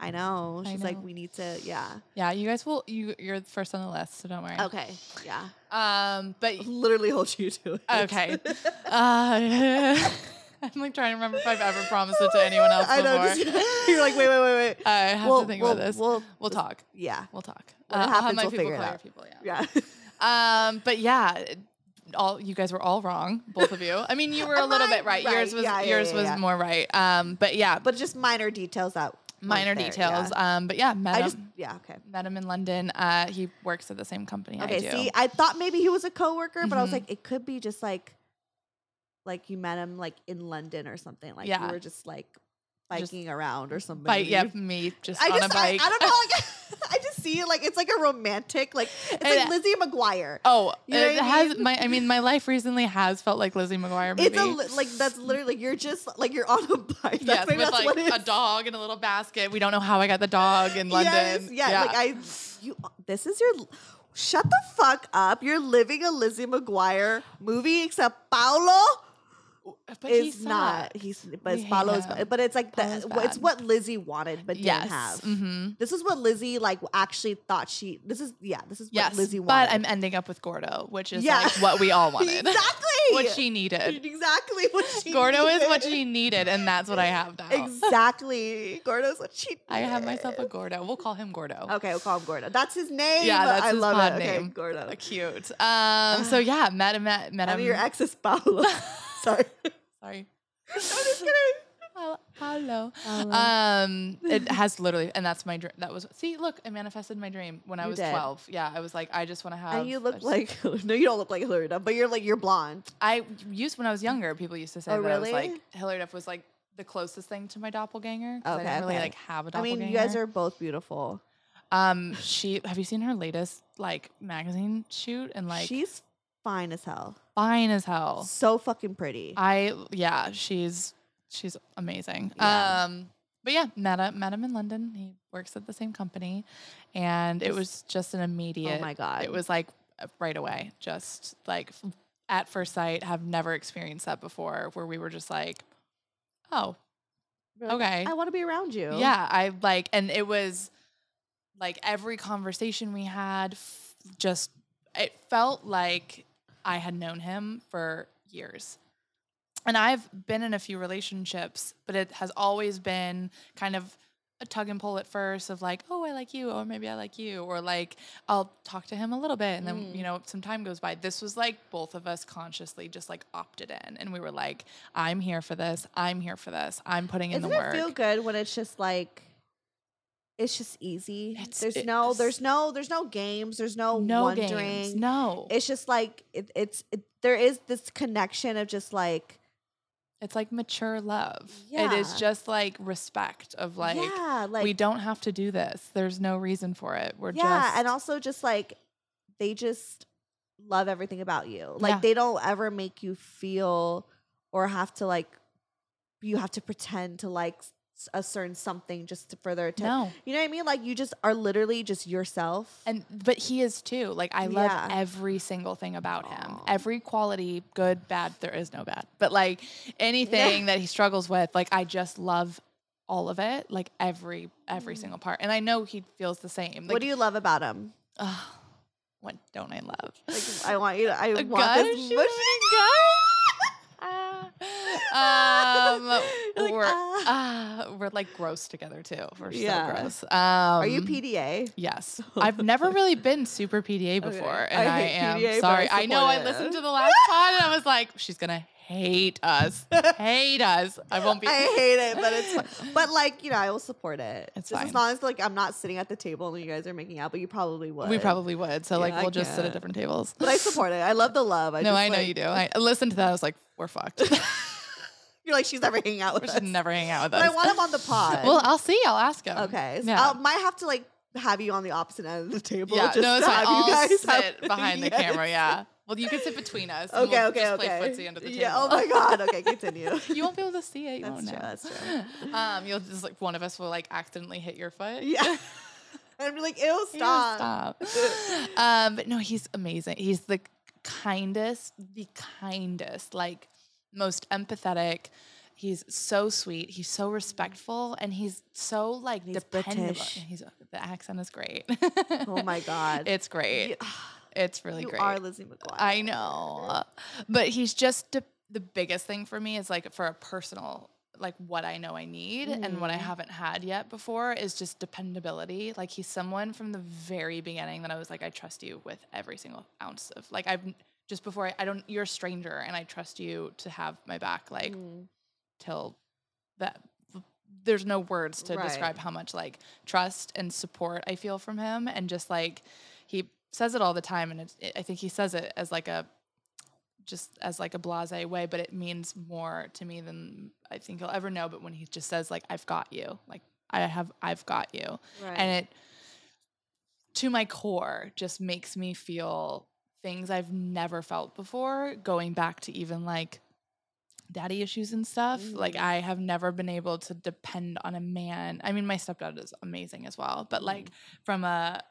S2: I know.
S3: I
S2: She's like, we need to, yeah.
S3: yeah, you guys will you you're the first on the list, so don't worry.
S2: Okay, yeah.
S3: Um, but
S2: Literally hold you to it.
S3: okay. uh, I'm like trying to remember if I've ever promised it to anyone else
S2: I
S3: before.
S2: know. Just, you're like, wait, wait, wait, wait.
S3: I have
S2: We'll-
S3: to think
S2: we'll-
S3: about this.
S2: We'll,
S3: We'll talk.
S2: yeah,
S3: We'll talk.
S2: When it
S3: I'll have
S2: happens, we'll
S3: people
S2: figure it out.
S3: people, yeah.
S2: yeah.
S3: Um, but yeah, all you guys were all wrong, both of you. I mean, you were a little bit right.
S2: right,
S3: Yours was
S2: yeah, yeah,
S3: yours was more right. Um, but yeah,
S2: but just minor details that
S3: minor
S2: there,
S3: details.
S2: yeah.
S3: Um, but yeah, met
S2: I
S3: him,
S2: just, yeah, okay.
S3: met him in London. Uh, he works at the same company I
S2: Okay,
S3: do.
S2: see, I thought maybe he was a coworker, but I was
S3: Mhm.
S2: like, it could be just like, like you met him like in London or something. Like
S3: Yeah.
S2: you were just like
S3: Just
S2: biking around or something.
S3: bike, yeah, me just
S2: I
S3: on
S2: just,
S3: a bike.
S2: I, I don't know. Like, I just see like it's like a romantic, like it's
S3: And-
S2: like Lizzie McGuire.
S3: Oh,
S2: You know
S3: it has
S2: mean?
S3: my. I mean, my life recently has felt like Lizzie McGuire movie.
S2: It's a li- like that's literally you're just like you're on a bike. That's
S3: yes, with like a dog in a little basket. We don't know how I got the dog in London.
S2: Yes, yeah, like I, you. This is your. Shut the fuck up! You're living a Lizzie McGuire movie, except Paolo
S3: but
S2: is not.
S3: sucks.
S2: He's but
S3: We
S2: it's
S3: hate
S2: But it's like the, it's what Lizzie wanted but
S3: yes.
S2: didn't have.
S3: hmm
S2: This is what Lizzie like actually thought she. This is yeah. This is what Lizzie wanted.
S3: but I'm ending up with Gordo, which is
S2: Yeah.
S3: like what we all wanted,
S2: exactly
S3: what she needed.
S2: exactly what she.
S3: Gordo is what
S2: needed.
S3: she needed, and that's what I have now.
S2: Exactly. Gordo's what she.
S3: I have myself a. Gordo. We'll call him Gordo.
S2: Okay, we'll call him Gordo. That's his name.
S3: Yeah, that's
S2: I
S3: his
S2: love
S3: pod
S2: it. Okay,
S3: name.
S2: Gordo.
S3: Uh, Cute. Um. So yeah, met. Met, met
S2: your ex is Paolo. Sorry.
S3: Sorry.
S2: I'm just kidding.
S3: Hello.
S2: Hello.
S3: Um, it has literally, and that's my dream. That was see, look, I manifested my dream when I
S2: You
S3: was
S2: did.
S3: twelve. Yeah, I was like, I just want to have.
S2: And you look like no, you don't look like Hilary Duff, but you're like you're blonde.
S3: I used when I was younger. People used to say
S2: Oh,
S3: that I was
S2: really?
S3: like Hilary Duff was like the closest thing to my doppelganger. 'cause I didn't really
S2: okay.
S3: like have a doppelganger.
S2: I mean, you guys are both beautiful.
S3: Um, she have you seen her latest like magazine shoot and like
S2: She's fine as hell.
S3: fine as hell.
S2: So fucking pretty.
S3: I yeah, she's she's amazing.
S2: Yeah.
S3: Um, but yeah, met him, met him in London. He works at the same company, and it was just an immediate.
S2: oh my god.
S3: It was like right away, just like at first sight. Have never experienced that before, where we were just like, oh,
S2: like,
S3: okay.
S2: I want to be around you.
S3: yeah, I like, and it was like every conversation we had, f- just it felt like I had known him for years. And I've been in a few relationships, but it has always been kind of a tug and pull at first of like, oh, I like you, or maybe I like you, or like I'll talk to him a little bit, and then
S2: Mm.
S3: you know some time goes by. This was like both of us consciously just like opted in, and we were like, I'm here for this, I'm here for this, I'm putting in
S2: Doesn't
S3: the
S2: it
S3: work.
S2: feel good when it's just like it's just easy?
S3: It's-
S2: there's no there's no there's no games, there's no,
S3: no
S2: wondering.
S3: games, no.
S2: It's just like it, it's it, there is this connection of just like
S3: It's like mature love. It
S2: Yeah.
S3: is just like respect of like,
S2: yeah, like
S3: we don't have to do this. There's no reason for it. We're
S2: yeah,
S3: just
S2: and also just like they just love everything about you. Like
S3: Yeah.
S2: they don't ever make you feel or have to like you have to pretend to like a certain something just to further attention.
S3: No.
S2: You know what I mean? Like you just are literally just yourself.
S3: And but he is too. Like I love
S2: Yeah.
S3: every single thing about him. Every quality, good, bad, there is no bad. But like anything that he struggles with, like I just love all of it, like every every single part. And I know he feels the same. Like,
S2: Mm. what do you love about him?
S3: Ugh, what don't I love?
S2: Like I want you to I
S3: A
S2: want
S3: gun?
S2: this much.
S3: Um,
S2: like,
S3: we're
S2: "Ah."
S3: ah, we're like gross together too. We're
S2: Yeah.
S3: so gross. Um,
S2: Are you PDA?
S3: Yes, I've never really been super PDA before,
S2: I
S3: and I,
S2: hate
S3: am
S2: PDA, I
S3: sorry. I know I listened to the last pod, and I was like, she's gonna hate us, hate us. I won't be.
S2: I hate it, but it's fun. but like you know I will support it.
S3: It's
S2: just
S3: fine.
S2: as long as like I'm not sitting at the table and you guys are making out, but you probably would.
S3: we probably would. So like,
S2: Yeah, I
S3: we'll just sit at different tables.
S2: But I support it. I love the love. I
S3: no,
S2: just,
S3: I know
S2: like-
S3: you do. I listened to that. I was like, we're fucked.
S2: You're like she's never hanging out with us.
S3: should never hang out with us.
S2: But
S3: us.
S2: I want him on the pod.
S3: well, I'll see. I'll ask him.
S2: okay. So
S3: Yeah.
S2: I might have to like have you on the opposite end of the table.
S3: yeah.
S2: just
S3: no, it's
S2: to
S3: fine.
S2: have
S3: I'll
S2: you guys
S3: sit
S2: have-
S3: behind the
S2: Yes.
S3: camera. Yeah. Well, you can sit between us. and
S2: Okay.
S3: we'll
S2: okay.
S3: just
S2: okay.
S3: Play footsie under the table.
S2: Yeah. Oh my god. Okay. Continue.
S3: you won't be able to see it. You
S2: That's
S3: won't
S2: true.
S3: know.
S2: That's true.
S3: Um, you'll just like one of us will like accidentally hit your foot.
S2: Yeah. And be like, ew,
S3: Yeah,
S2: stop.
S3: stop. um, but no, he's amazing. He's the kindest, the kindest, like most empathetic. He's so sweet. He's so respectful, and he's so like
S2: He's
S3: dependable.
S2: British.
S3: He's the accent is great.
S2: Oh my god.
S3: it's great.
S2: You,
S3: it's really
S2: you
S3: great.
S2: You are Lizzie McGuire.
S3: I know, but he's just the, the biggest thing for me is like for a personal like what I know I need and what I
S2: Mhm.
S3: haven't had yet before is just dependability. Like he's someone from the very beginning that I was like I trust you with every single ounce of like I've just before I, I don't you're a stranger and I trust you to have my back like
S2: Mm.
S3: till that there's no words to
S2: Right.
S3: describe how much like trust and support I feel from him and just like he says it all the time and it's, I think he says it as like a just as like a blase way but it means more to me than I think he'll ever know but when he just says like I've got you like I have I've got you
S2: Right.
S3: and it to my core just makes me feel things I've never felt before going back to even like daddy issues and stuff like
S2: Mhm.
S3: I have never been able to depend on a man I mean my stepdad is amazing as well but like from a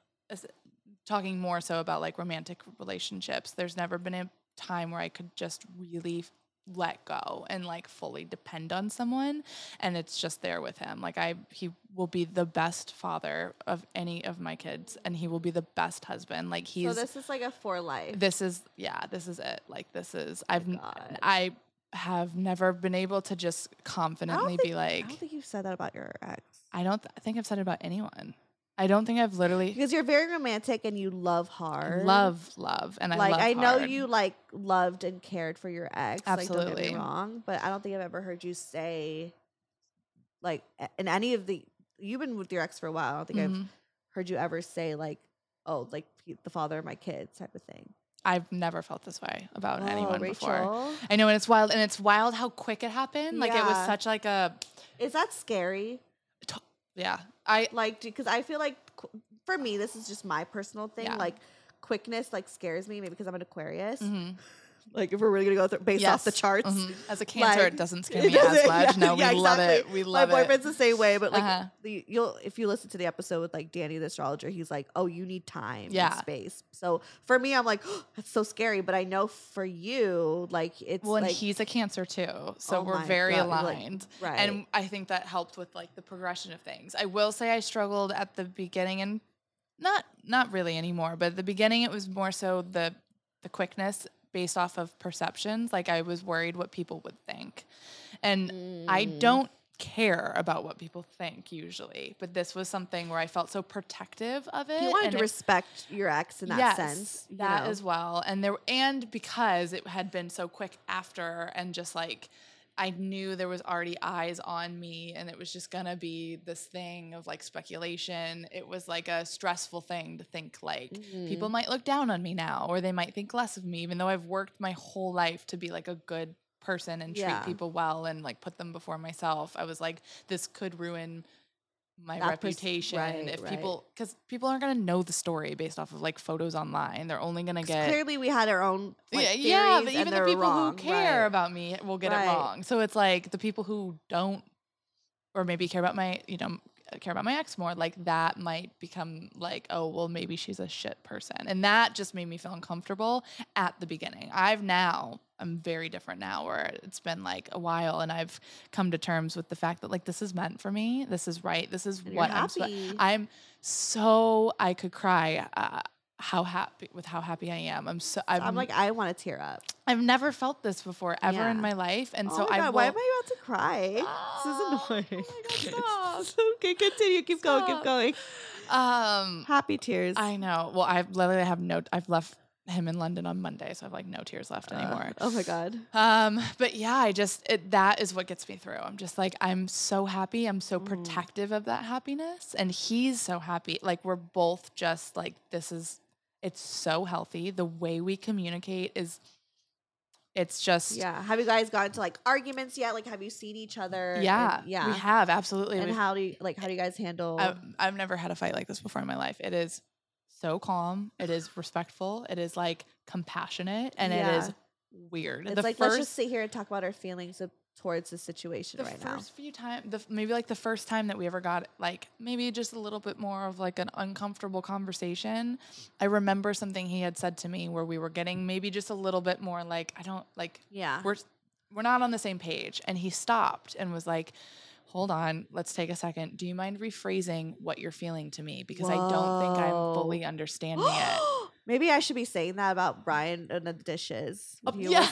S3: talking more so about like romantic relationships there's never been a time where I could just really let go and like fully depend on someone and it's just there with him like i he will be the best father of any of my kids and he will be the best husband like he's
S2: so this is like a for life.
S3: this is yeah this is it like this is i've
S2: God.
S3: i have never been able to just confidently be
S2: think-
S3: like
S2: I don't think you've said that about your ex.
S3: i don't th- think i've said it about anyone i don't think i've literally
S2: Because you're very romantic and you love hard.
S3: love love and i
S2: like I know
S3: hard.
S2: you like loved and cared for your ex. Like, don't get
S3: Absolutely.
S2: me wrong, but I don't think I've ever heard you say, like, in any of the. You've been with your ex for a while. I don't think I've
S3: Mhm.
S2: heard you ever say like, "Oh, like the father of my kids" type of thing.
S3: i've never felt this way about
S2: Oh,
S3: anyone before I know, and it's wild, and it's wild how quick it happened. Like it was such like a
S2: Is that scary?
S3: yeah. I
S2: Like, because I feel like for me, this is just my personal thing.
S3: Yeah.
S2: Like, quickness like scares me, maybe because I'm an Aquarius.
S3: mhm,
S2: Like, if we're really gonna go through based off the
S3: yes,
S2: charts.
S3: mhm. As a cancer,
S2: like,
S3: it doesn't scare me as much.
S2: yeah,
S3: no, we
S2: yeah,
S3: love it.
S2: exactly.
S3: We
S2: My
S3: love it.
S2: boyfriend's the same way, but like
S3: Uh-huh.
S2: the, you'll if you listen to the episode with like Danny the astrologer, he's like, "Oh, you need time,
S3: Yeah.
S2: and space." So for me, I'm like, "That's so scary," but I know for you, like it's
S3: Well, and
S2: like
S3: he's a cancer too, so
S2: Oh
S3: we're very
S2: God, like,
S3: aligned.
S2: right.
S3: And I think that helped with like the progression of things. I will say I struggled at the beginning and not not really anymore, but at the beginning it was more so the the quickness based off of perceptions. Like I was worried what people would think. And I
S2: Mm.
S3: don't care about what people think usually, but this was something where I felt so protective of it.
S2: you wanted to
S3: it-
S2: respect your ex in that
S3: yes,
S2: sense.
S3: that
S2: know?
S3: as well. And there and because it had been so quick after and just like I knew there was already eyes on me and it was just gonna be this thing of like speculation. It was like a stressful thing to think like people
S2: Mhm.
S3: might look down on me now or they might think less of me, even though I've worked my whole life to be like a good person and
S2: Yeah.
S3: treat people well and like put them before myself. I was like, this could ruin my
S2: That pers-
S3: reputation
S2: right,
S3: if
S2: right.
S3: people because people aren't going to know the story based off of like photos online they're only going to get
S2: clearly we had our own like,
S3: yeah, yeah but even the people
S2: wrong,
S3: who care
S2: right.
S3: about me will get it wrong so it's like the people who don't or maybe care about my, you know, care about my ex more, like that might become like, oh, well, maybe she's a shit person. And that just made me feel uncomfortable at the beginning. I've now, I'm very different now where it's been like a while and I've come to terms with the fact that like this is meant for me. This is right. This is
S2: And
S3: what I'm. I'm so, I could cry. Uh, how happy with how happy I am. I'm so I've,
S2: I'm like, I want to tear up.
S3: I've never felt this before ever
S2: Yeah.
S3: in my life, and
S2: oh
S3: so
S2: my
S3: I
S2: God,
S3: will,
S2: why am I about to cry?
S3: Oh
S2: this is annoying.
S3: my God, stop.
S2: okay, continue. Keep going. Keep going.
S3: um
S2: Happy tears.
S3: I know. Well, I've literally have no. I've left him in London on Monday, so I have like no tears left
S2: Uh,
S3: anymore.
S2: oh my god.
S3: Um, but yeah, I just it, that is what gets me through. I'm just like I'm so happy. I'm so
S2: Mhm.
S3: protective of that happiness, and he's so happy. Like we're both just like this is. It's so healthy. The way we communicate is. It's just
S2: Yeah. Have you guys gotten to like arguments yet? Like, have you seen each other? and-
S3: yeah
S2: yeah.
S3: we have absolutely.
S2: and
S3: We've-
S2: how do you like? How do you guys handle?
S3: I've, I've never had a fight like this before in my life. It is so calm. It is respectful. It is like compassionate, and it
S2: Yeah.
S3: is weird.
S2: it's
S3: the
S2: like
S3: first,
S2: let's just sit here and talk about our feelings towards the situation
S3: the
S2: right
S3: first few times, the maybe like the first time that we ever got like maybe just a little bit more of like an uncomfortable conversation. I remember something he had said to me where we were getting maybe just a little bit more like I don't like.
S2: Yeah.
S3: we're we're not on the same page and he stopped and was like hold on let's take a second do you mind rephrasing what you're feeling to me because i don't think i'm fully understanding it
S2: Maybe I should be saying that about Brian and the dishes.
S3: Oh, yeah.
S2: was,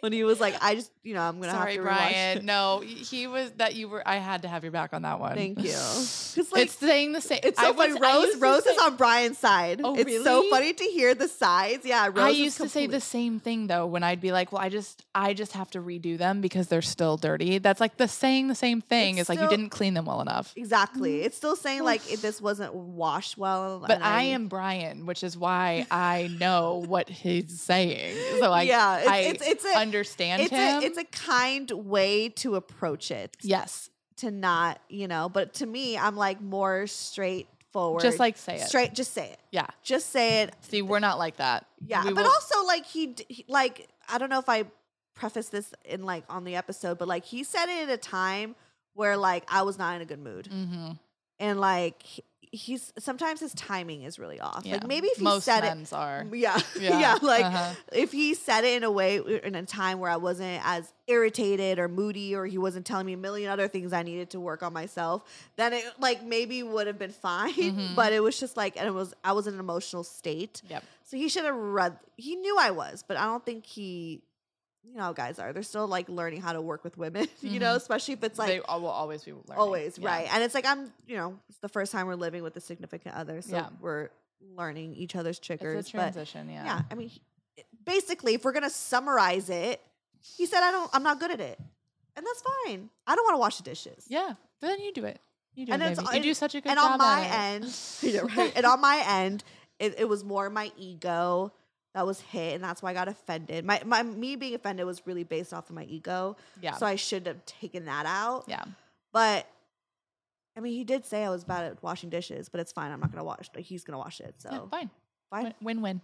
S2: when he was like, I just, you know, I'm gonna
S3: sorry
S2: have to
S3: brian
S2: it.
S3: no he was that you were i had to have your back on that one
S2: Thank you. Like
S3: it's saying the same
S2: It's so
S3: I
S2: funny.
S3: was- I
S2: Rose, Rose is on Brian's side.
S3: Oh,
S2: it's so funny to hear the sides. Yeah, Rose
S3: I used to say the same thing though when I'd be like, "Well, I just, I just have to redo them because they're still dirty." That's like the saying the same thing.
S2: It's
S3: It's like you didn't clean them well enough.
S2: Exactly. It's still saying like it, this wasn't washed well.
S3: But
S2: and
S3: I am Brian, which is why I know what he's saying. So I,
S2: yeah, it's,
S3: I
S2: it's it's a
S3: understand
S2: it's
S3: him.
S2: a it's a kind way to approach it.
S3: yes,
S2: To not, you know, but to me, I'm like more straightforward.
S3: just like say it.
S2: straight. Just say it.
S3: Yeah.
S2: Just say it.
S3: See, we're not like that.
S2: Yeah,
S3: We
S2: but
S3: will-
S2: also like he, he like I don't know if I preface this in like on the episode, but like he said it at a time where like I was not in a good mood,
S3: Mhm.
S2: and like he's sometimes his timing is really off.
S3: Yeah.
S2: Like maybe if he said it.
S3: most
S2: said
S3: men's are.
S2: it, yeah, yeah, like
S3: uh-huh.
S2: if he said it in a way in a time where I wasn't as irritated or moody, or he wasn't telling me a million other things I needed to work on myself, then it like maybe would have been fine.
S3: Mhm.
S2: But it was just like, and it was I was in an emotional state.
S3: Yep.
S2: So he should have read. He knew I was, but I don't think he. You know how guys are. They're still like learning how to work with women. You know,
S3: Mhm.
S2: especially if it's like
S3: they will always be learning.
S2: always
S3: Yeah.
S2: right. And it's like I'm. You know, it's the first time we're living with a significant other, so
S3: Yeah.
S2: we're learning each other's triggers.
S3: It's a
S2: but
S3: transition. Yeah.
S2: yeah, I mean, basically, if we're gonna summarize it, he said, "I don't. I'm not good at it," and that's fine. I don't want to wash the dishes.
S3: Yeah. Then you do it. You do
S2: And
S3: it. You do such a good
S2: and
S3: job
S2: on my end, yeah, right. and on my end, it, it was more my ego that was hit, and that's why I got offended. My my me being offended was really based off of my ego,
S3: yeah.
S2: so I should have taken that out.
S3: yeah.
S2: But I mean, he did say I was bad at washing dishes, but it's fine. I'm not gonna wash. Like, he's gonna wash it, so
S3: yeah. Fine.
S2: fine.
S3: Win win.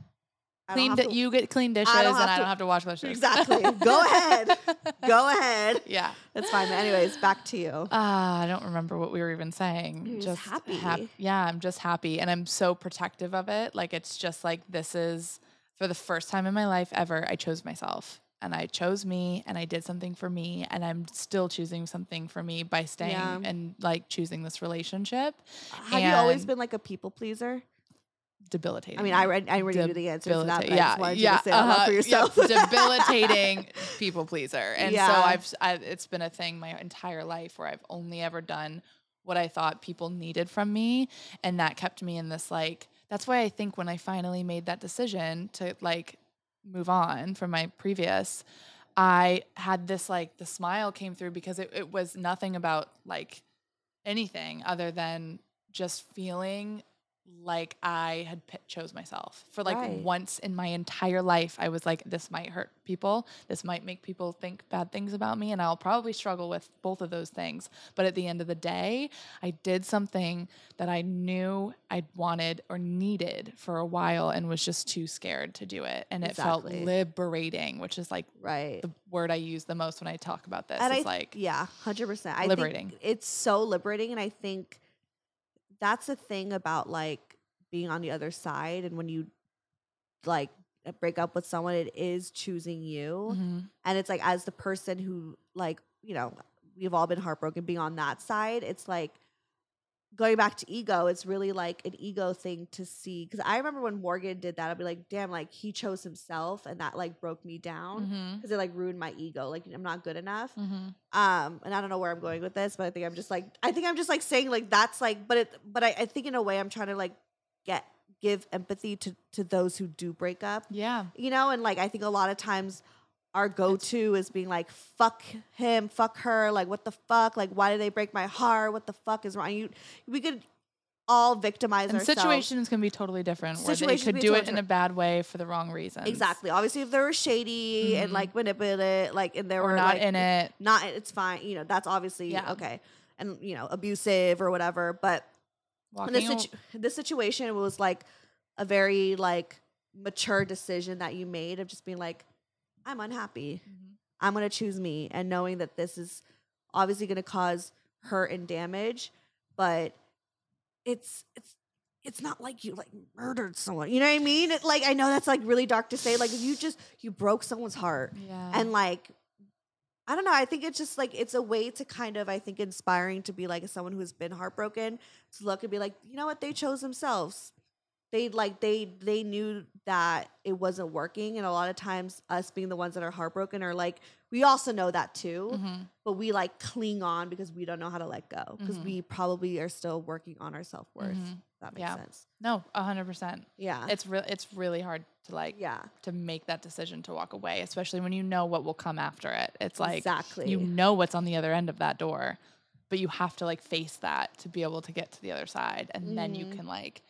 S2: I
S3: Clean. di-
S2: to-
S3: you get clean dishes,
S2: don't
S3: and
S2: have
S3: I don't have to wash dishes.
S2: Exactly. Go ahead. Go ahead.
S3: Yeah.
S2: That's fine. But anyways, back to you.
S3: Ah, I don't remember what we were even saying.
S2: You're just
S3: hap-
S2: happy.
S3: yeah, I'm just happy, and I'm so protective of it. Like it's just like this is for the first time in my life ever. I chose myself, and I chose me, and I did something for me, and I'm still choosing something for me by staying
S2: Yeah.
S3: and like choosing this relationship.
S2: Have you always been like a people pleaser?
S3: Debilitating.
S2: I mean, I read I already knew the answer to that, but
S3: Debilita-
S2: I just wanted you to say it out loud
S3: uh-huh,
S2: for
S3: yeah,
S2: yourself.
S3: debilitating people pleaser, and
S2: Yeah.
S3: so I've, s- I, it's been a thing my entire life where I've only ever done what I thought people needed from me, and that kept me in this like. That's why I think when I finally made that decision to like move on from my previous, I had this like the smile came through because it, it was nothing about like anything other than just feeling like I had p- chose myself. For like
S2: Right.
S3: once in my entire life, I was like, this might hurt people. This might make people think bad things about me, and I'll probably struggle with both of those things. But at the end of the day, I did something that I knew I wanted or needed for a while, and was just too scared to do it. And it felt liberating, which is like
S2: right.
S3: the word I use the most when I talk about this.
S2: and
S3: It's
S2: I,
S3: like
S2: yeah, hundred percent. I
S3: liberating.
S2: Think it's so liberating, and I think that's the thing about like being on the other side, and when you like break up with someone, it is choosing you,
S3: Mhm.
S2: and it's like as the person who like you know we've all been heartbroken, being on that side, it's like going back to ego, it's really like an ego thing to see. Because I remember when Morgan did that, I'd be like, damn, like he chose himself, and that like broke me down because it like ruined my ego. Like I'm not good enough.
S3: Mhm.
S2: Um, and I don't know where I'm going with this, but I think I'm just like I think I'm just like saying like that's like, but it, but I, I think in a way I'm trying to like get give empathy to to those who do break up,
S3: Yeah.
S2: you know, and like I think a lot of times our go to is being like fuck him, fuck her, like what the fuck, like why did they break my heart? What the fuck is wrong? You we could all victimize
S3: And
S2: ourselves.
S3: situations can be totally different. Where they could do
S2: totally
S3: it in a bad way for the wrong reason
S2: Exactly. Obviously, if they were shady and
S3: Mhm.
S2: like manipulative, like and they
S3: Or
S2: were
S3: not
S2: like,
S3: in it.
S2: not it's fine you know that's obviously
S3: Yeah.
S2: okay and you know abusive or whatever but this, situ- this situation was like a very like mature decision that you made of just being like i'm unhappy.
S3: Mhm.
S2: i'm going to choose me and knowing that this is obviously going to cause hurt and damage but it's it's it's not like you like murdered someone you know what i mean? It, like i know that's like really dark to say like you just you broke someone's heart.
S3: Yeah.
S2: and like i don't know i think it's just like it's a way to kind of i think inspiring to be like someone who's been heartbroken to look and be like you know what? They chose themselves they like they they knew that it wasn't working and a lot of times us being the ones that are heartbroken are like we also know that too
S3: Mhm.
S2: but we like cling on because we don't know how to let go because
S3: Mhm.
S2: we probably are still working on our self-worth
S3: Mhm.
S2: that makes
S3: Yeah.
S2: sense
S3: No, a hundred percent.
S2: yeah
S3: It's real. It's really hard to like
S2: yeah
S3: to make that decision to walk away, especially when you know what will come after it. It's like
S2: exactly
S3: you know what's on the other end of that door, but you have to like face that to be able to get to the other side, and then you
S2: Mhm.
S3: can like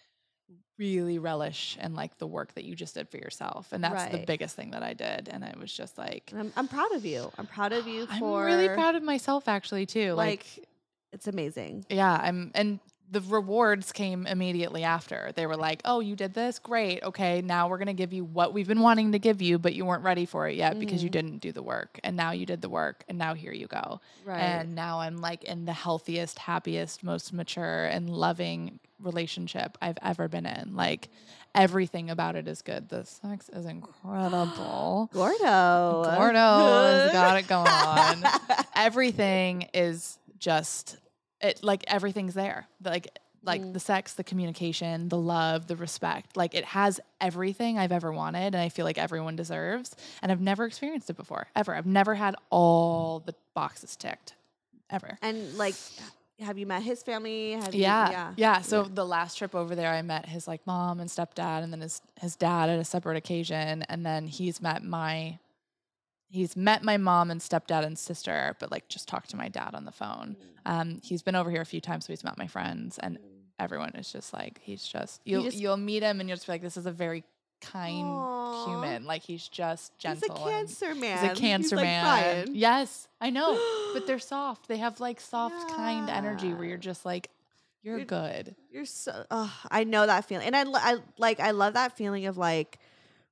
S3: really relish and like the work that you just did for yourself. And that's the biggest thing that I did, and it was just like.
S2: I'm, I'm proud of you i'm proud of you
S3: I'm
S2: for
S3: really proud of myself actually too.
S2: like,
S3: like
S2: it's amazing
S3: Yeah, I'm and the rewards came immediately after. They were like, "Oh, you did this? Great. Okay, now we're going to give you what we've been wanting to give you, but you weren't ready for it yet because you
S2: Mhm.
S3: didn't do the work. And now you did the work, and now here you go."
S2: right
S3: And now I'm like in the healthiest, happiest, most mature and loving relationship I've ever been in. Like everything about it is good. The sex is incredible.
S2: gordo
S3: Gordo has got it going on. Everything is just it like everything's there. Like like
S2: Mm.
S3: the sex, the communication, the love, the respect. Like it has everything I've ever wanted and I feel like everyone deserves. And I've never experienced it before. Ever. I've never had all the boxes ticked. Ever.
S2: and like have you met his family have you,
S3: Yeah,
S2: yeah
S3: yeah. So the last trip over there, I met his like mom and stepdad, and then his his dad at a separate occasion, and then he's met my he's met my mom and stepdad and sister, but like just talked to my dad on the phone. Um, he's been over here a few times, so he's met my friends, and everyone is just like he's just you'll
S2: just-
S3: you'll meet him, and you'll just be like, this is a very kind
S2: Aw.
S3: human. Like he's just gentle.
S2: he's
S3: a
S2: cancer man
S3: He's a cancer
S2: like,
S3: man. Yes, I know. but they're soft. They have like soft, kind energy where you're just like, you're
S2: You're-
S3: good.
S2: You're so. Oh, I know that feeling, and I, I like. I love that feeling of like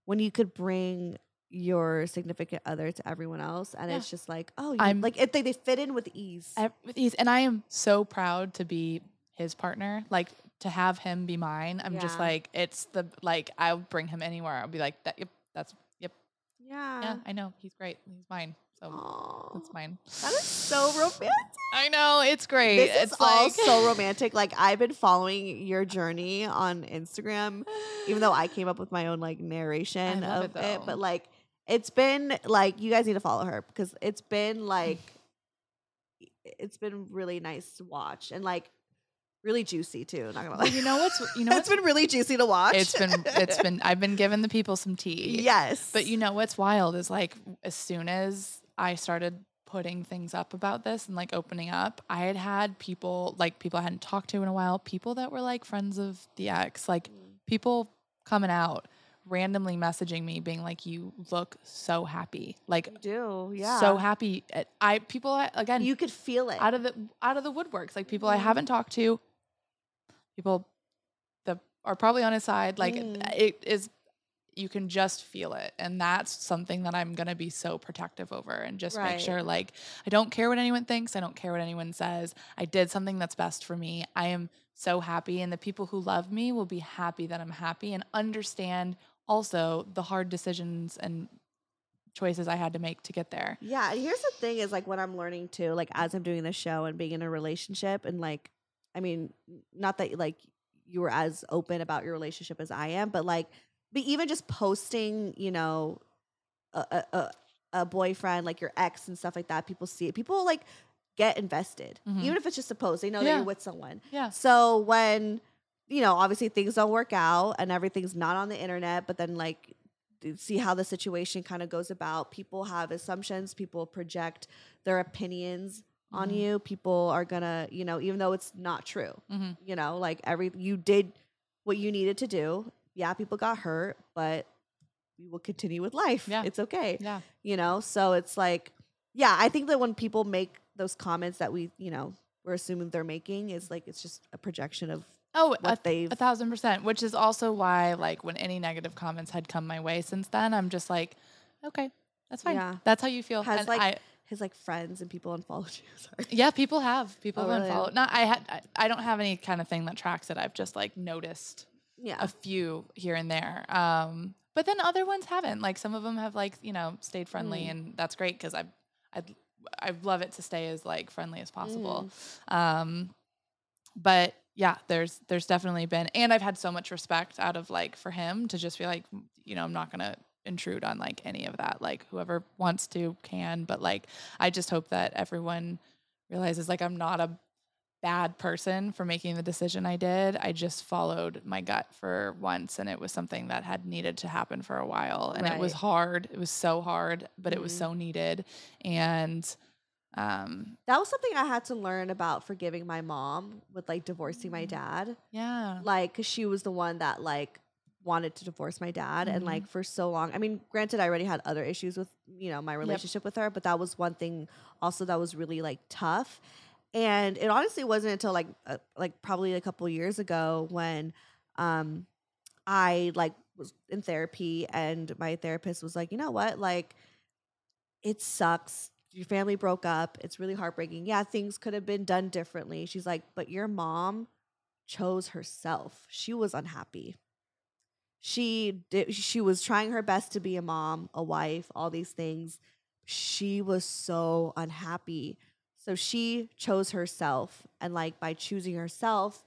S2: when you could bring your significant other to everyone else, and
S3: Yeah.
S2: it's just like, oh, you,
S3: I'm-
S2: like it, they they fit in with ease.
S3: I- with ease. And I am so proud to be his partner. Like to have him be mine. I'm just like, it's the like I'll bring him anywhere. I'll be like, that. Yep, that's yep.
S2: yeah.
S3: Yeah, I know he's great. He's mine. So
S2: Aw.
S3: that's mine.
S2: That is so romantic.
S3: I know it's great.
S2: This
S3: it's
S2: is all so romantic. Like I've been following your journey on Instagram, even though I came up with my own like narration of
S3: it,
S2: it, but like it's been like you guys need to follow her because it's been like it's been really nice to watch and like really juicy too. Not gonna lie,
S3: you know what's you know
S2: it's been really juicy to watch.
S3: it's been it's been I've been giving the people some tea.
S2: yes,
S3: But you know what's wild is like as soon as I started putting things up about this and like opening up, I had had people like people I hadn't talked to in a while, people that were like friends of the ex, like
S2: Mm.
S3: people coming out randomly messaging me being like you look so happy. Like
S2: You do, yeah.
S3: so happy. Uh, I people again
S2: you could feel it.
S3: out of the out of the woodworks, like people I
S2: Mhm.
S3: haven't talked to, people that are probably on his side. Like
S2: Mm.
S3: it is, you can just feel it, and that's something that I'm gonna be so protective over, and just
S2: Right.
S3: make sure like I don't care what anyone thinks, I don't care what anyone says. I did something that's best for me. I am so happy, and the people who love me will be happy that I'm happy and understand also the hard decisions and choices I had to make to get there.
S2: Yeah, and here's the thing is like what I'm learning too, like as I'm doing the show and being in a relationship and like I mean, not that like you were as open about your relationship as I am, but like but even just posting, you know, a a, a, boyfriend, like your ex and stuff like that, people see it. People like get invested.
S3: Mhm.
S2: Even if it's just a post, they know that you're with someone.
S3: Yeah.
S2: So when you know, obviously things don't work out and everything's not on the internet, but then like see how the situation kind of goes about. People have assumptions, people project their opinions on
S3: Mhm.
S2: you. People are gonna, you know, even though it's not true,
S3: hmm
S2: you know, like every you did what you needed to do. Yeah, people got hurt, but we will continue with life.
S3: Yeah.
S2: It's okay
S3: Yeah.
S2: you know so it's like yeah i think that when people make those comments that we you know we're assuming they're making is like it's just a projection of
S3: Oh,
S2: what
S3: a,
S2: they've
S3: a thousand percent. Which is also why, like, when any negative comments had come my way since then, I'm just like, okay, that's fine.
S2: Yeah.
S3: That's how you feel.
S2: Has,
S3: And
S2: like,
S3: I,
S2: his like friends and people unfollowed you sorry
S3: yeah, people have people
S2: Oh,
S3: have
S2: really?
S3: unfollowed. Not I had. I, I don't have any kind of thing that tracks it. I've just like noticed
S2: yeah
S3: a few here and there. Um, but then other ones haven't. Like some of them have like you know stayed friendly,
S2: Mm.
S3: and that's great because I, I, I love it to stay as like friendly as possible.
S2: Mm.
S3: Um, but yeah, there's there's definitely been, and I've had so much respect out of like for him to just be like, you know, I'm not gonna intrude on like any of that. Like whoever wants to can, but like I just hope that everyone realizes like I'm not a bad person for making the decision I did. I just followed my gut for once and it was something that had needed to happen for a while and it was hard. It was so hard, but it was
S2: Mhm.
S3: so needed and um
S2: that was something i had to learn about forgiving my mom with like divorcing my
S3: Mm.
S2: dad
S3: yeah.
S2: like because she was the one that like wanted to divorce my dad and
S3: Mhm.
S2: like for so long. I mean granted i already had other issues with you know my relationship with her but that was one thing also that was really like tough. And it honestly wasn't until like uh, like probably a couple years ago when um i like was in therapy and my therapist was like you know what? Like it sucks. Your family broke up. It's really heartbreaking. Yeah things could have been done differently. She's like but your mom chose herself. She was unhappy she did she was trying her best to be a mom a wife all these things. She was so unhappy. So she chose herself and like by choosing herself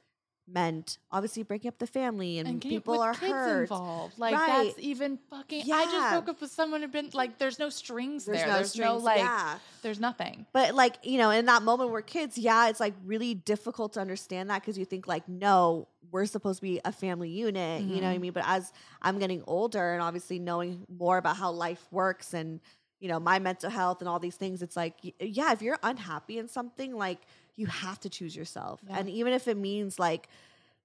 S2: meant obviously breaking up the family and,
S3: and
S2: people are
S3: kids
S2: hurt
S3: involved. Like
S2: Right.
S3: that's even fucking. yeah. I just broke up with someone who'd been like. There's no strings
S2: there's
S3: there.
S2: no
S3: there's
S2: strings
S3: no like.
S2: yeah
S3: There's nothing.
S2: But like, you know, in that moment we're kids, yeah, it's like really difficult to understand that because you think like, no, we're supposed to be a family unit, you know what I
S3: Mhm.
S2: mean? But as I'm getting older and obviously knowing more about how life works and, you know, my mental health and all these things, it's like, yeah, if you're unhappy in something, like you have to choose yourself.
S3: Yeah.
S2: And even if it means like,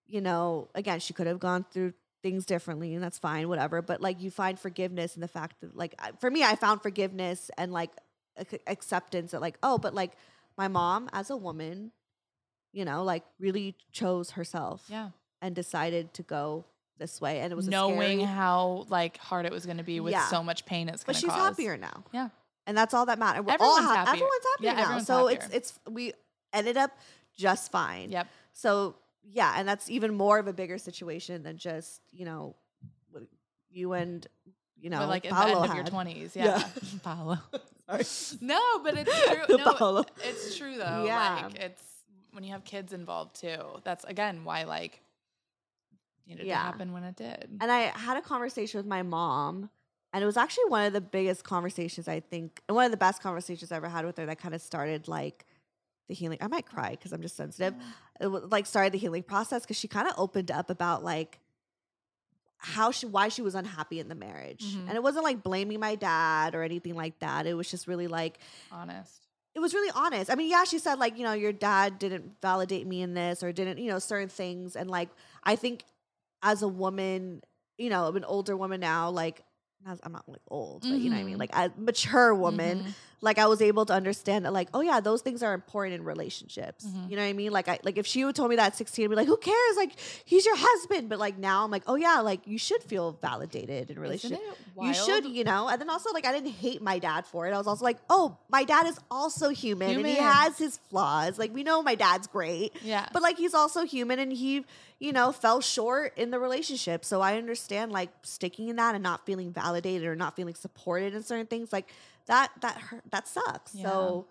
S2: you know, again, she could have gone through things differently and that's fine, whatever. But like you find forgiveness in the fact that like for me, I found forgiveness and like acceptance that like, oh, but like my mom as a woman, you know, like really chose herself
S3: Yeah.
S2: and decided to go this way. And it was a
S3: knowing
S2: scary-
S3: how like hard it was going to be with
S2: Yeah.
S3: so much pain it's going
S2: but she's
S3: cause.
S2: happier now.
S3: Yeah.
S2: And that's all that matters. We're
S3: Everyone's
S2: all hap-
S3: happier.
S2: Everyone's happier
S3: Yeah,
S2: now.
S3: everyone's
S2: so
S3: happier.
S2: it's it's we ended up just fine.
S3: Yep.
S2: So yeah, and that's even more of a bigger situation than just you know you and you know
S3: but like at the
S2: Paolo
S3: end of your twenties.
S2: Yeah.
S3: Yeah. Paolo. No, but it's true. No,
S2: Paolo.
S3: it's true though.
S2: Yeah.
S3: Like it's when you have kids involved too. That's again why like needed
S2: Yeah.
S3: to happen when it did.
S2: And I had a conversation with my mom, and it was actually one of the biggest conversations I think, and one of the best conversations I ever had with her that kind of started like the healing. I might cry because I'm just sensitive. It like started the healing process because she kind of opened up about like how she why she was unhappy in the marriage.
S3: Mhm.
S2: And it wasn't like blaming my dad or anything like that. It was just really like
S3: Honest.
S2: it was really honest. I mean, yeah, she said like, you know, your dad didn't validate me in this or didn't, you know, certain things. And like, I think as a woman, you know, I'm an older woman now, like, I'm not like old, but you know what I mean?
S3: Mhm.
S2: Like a mature woman,
S3: Mhm.
S2: Like I was able to understand that, like, oh yeah, those things are important in relationships.
S3: Mhm.
S2: You know what I mean? Like, I like if she would told me that at 16, I'd be like, who cares? Like, he's your husband. But like now, I'm like, oh yeah, like you should feel validated in a
S3: Isn't
S2: relationship. You should, you know. And then also, like, I didn't hate my dad for it. I was also like, oh, my dad is also human, and he has his flaws. Like, we know my dad's great,
S3: Yeah.
S2: but like, he's also human, and he, you know, fell short in the relationship. So I understand like sticking in that and not feeling validated or not feeling supported in certain things. Like that, that hurt, that sucks.
S3: Yeah.
S2: So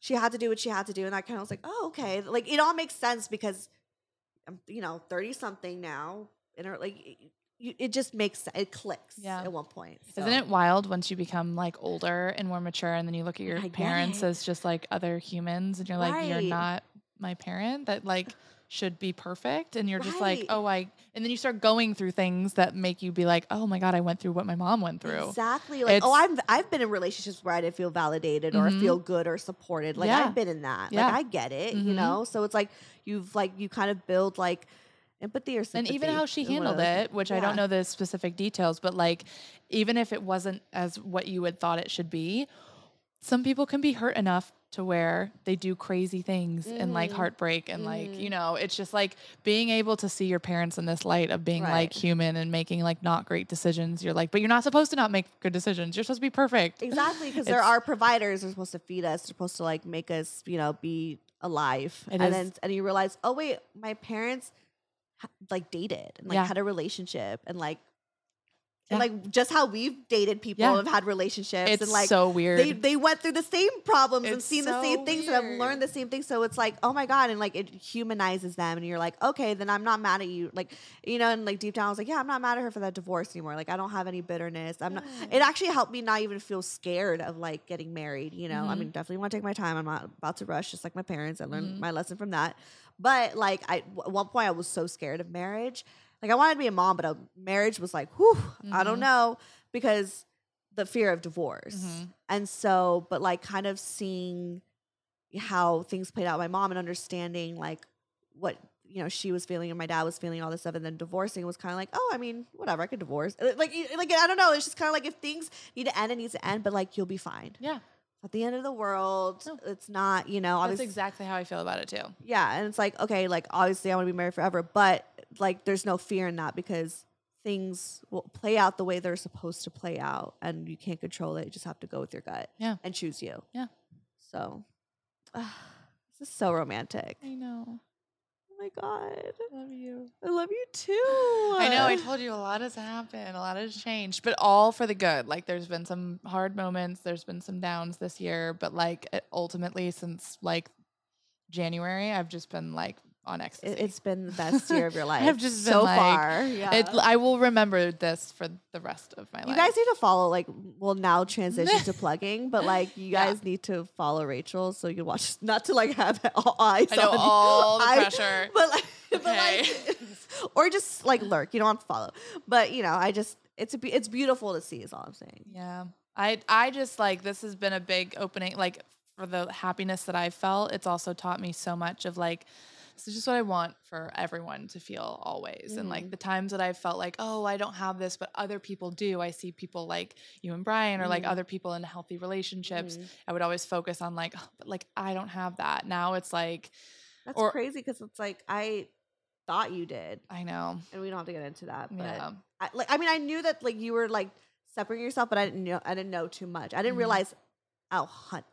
S2: she had to do what she had to do, and I kind of was like, oh, okay. Like it all makes sense because I'm, you know, thirty something now, and her like. It, it just makes it clicks
S3: Yeah.
S2: at one point.
S3: Isn't it wild once you become like older and more mature and then you look at your
S2: I
S3: parents as just like other humans and you're like, you're not my parent that like should be perfect. And you're just like, oh, I, and then you start going through things that make you be like, oh my God, I went through what my mom went through.
S2: Exactly. Like, oh, I've I've been in relationships where I didn't feel validated or
S3: Mhm.
S2: feel good or supported. Like
S3: Yeah.
S2: I've been in that.
S3: Yeah.
S2: Like I get it, you
S3: Mhm.
S2: know? So it's like you've like you kind of build like empathy or
S3: something.
S2: and
S3: even how she
S2: is one of
S3: handled it, which I don't know the specific details, but like even if it wasn't as what you had thought it should be, some people can be hurt enough to where they do crazy things and like
S2: Mhm.
S3: heartbreak and like
S2: Mhm.
S3: you know it's just like being able to see your parents in this light of being like human and making like not great decisions you're like but you're not supposed to not make good decisions you're supposed to be perfect
S2: Exactly, because
S3: there
S2: are providers. They're supposed to feed us. They're supposed to like make us, you know, be alive. And
S3: is-
S2: then and you realize, oh wait, my parents like dated and like
S3: Yeah.
S2: had a relationship and like
S3: Yeah.
S2: like just how we've dated people
S3: Yeah.
S2: have had relationships
S3: it's
S2: and like
S3: so weird
S2: they they went through the same problems and
S3: It's
S2: seen the same
S3: so
S2: things and have learned the same things. So it's like, oh my god, and like it humanizes them, and you're like, okay, then I'm not mad at you, like you know, and like deep down, I was like, yeah, I'm not mad at her for that divorce anymore. Like I don't have any bitterness. I'm not. It actually helped me not even feel scared of like getting married. You know, I
S3: Mhm.
S2: mean, definitely want to take my time. I'm not about to rush, just like my parents. I learned
S3: Mhm.
S2: my lesson from that. But like, I at one point I was so scared of marriage. Like I wanted to be a mom, but a marriage was like, whew, I don't
S3: Mhm.
S2: know because the fear of divorce.
S3: Mhm.
S2: And so, but like kind of seeing how things played out with my mom and understanding like what you know she was feeling and my dad was feeling all this stuff and then divorcing was kind of like oh i mean whatever i could divorce like like i don't know it's just kind of like if things need to end it needs to end but like you'll be fine
S3: yeah
S2: at the end of the world
S3: No.
S2: it's not you know
S3: that's exactly how i feel about it too
S2: yeah and it's like okay like obviously i want to be married forever but like there's no fear in that because things will play out the way they're supposed to play out and you can't control it you just have to go with your gut
S3: Yeah.
S2: and choose you
S3: Yeah.
S2: so this is so romantic
S3: i know
S2: my god I
S3: love you
S2: i love you too
S3: I know. I told you a lot has happened, a lot has changed, but all for the good. Like, there's been some hard moments, there's been some downs this year, but like, ultimately, since like January, I've just been like on ecstasy.
S2: It, has been the best year of your life
S3: I've just been
S2: so
S3: like-
S2: far yeah
S3: It, I will remember this for the rest of my
S2: you
S3: life.
S2: You guys need to follow like we'll now transition to plugging but like you
S3: Yeah.
S2: guys need to follow rachel so you watch not to like have all eyes
S3: I know
S2: on
S3: all the
S2: I-
S3: pressure.
S2: but like, but
S3: Okay.
S2: like or just like lurk you don't have to follow but you know i just it's a it's beautiful to see is all i'm saying
S3: Yeah. I I just like this has been a big opening like for the happiness that I've felt. It's also taught me so much of like this is just what I want for everyone to feel always. And like the times that I've felt like, oh, I don't have this, but other people do. I see people like you and Brian or like
S2: Mhm.
S3: other people in healthy relationships.
S2: Mhm.
S3: I would always focus on like, oh, but like I don't have that. Now it's like,
S2: that's
S3: Or-
S2: crazy because it's like i thought you did
S3: I know.
S2: and we don't have to get into that but
S3: Yeah.
S2: I, like i mean i knew that like you were like separating yourself but i didn't know i didn't know too much i didn't
S3: Mhm.
S2: realize how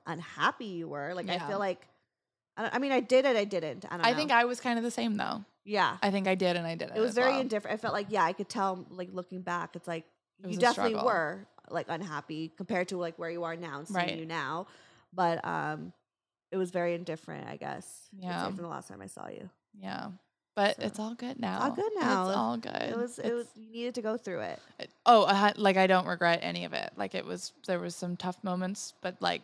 S2: unhappy you were like i feel like I, I mean i did it i didn't i don't
S3: I think I was kind of the same though.
S2: yeah
S3: I think I did and I didn't.
S2: it was
S3: as
S2: very
S3: well.
S2: indifferent. I felt like yeah, I could tell like looking back, it's like you definitely
S3: struggle.
S2: were like unhappy compared to like where you are now and seeing
S3: Right.
S2: you now. But um it was very indifferent, I guess.
S3: Yeah.
S2: from the last time I saw you.
S3: Yeah. But
S2: So,
S3: it's all good now.
S2: It's all good now.
S3: It's all good.
S2: It was it
S3: It's-
S2: was you needed to go through it.
S3: it- oh, I had, like I don't regret any of it. Like it was there was some tough moments, but like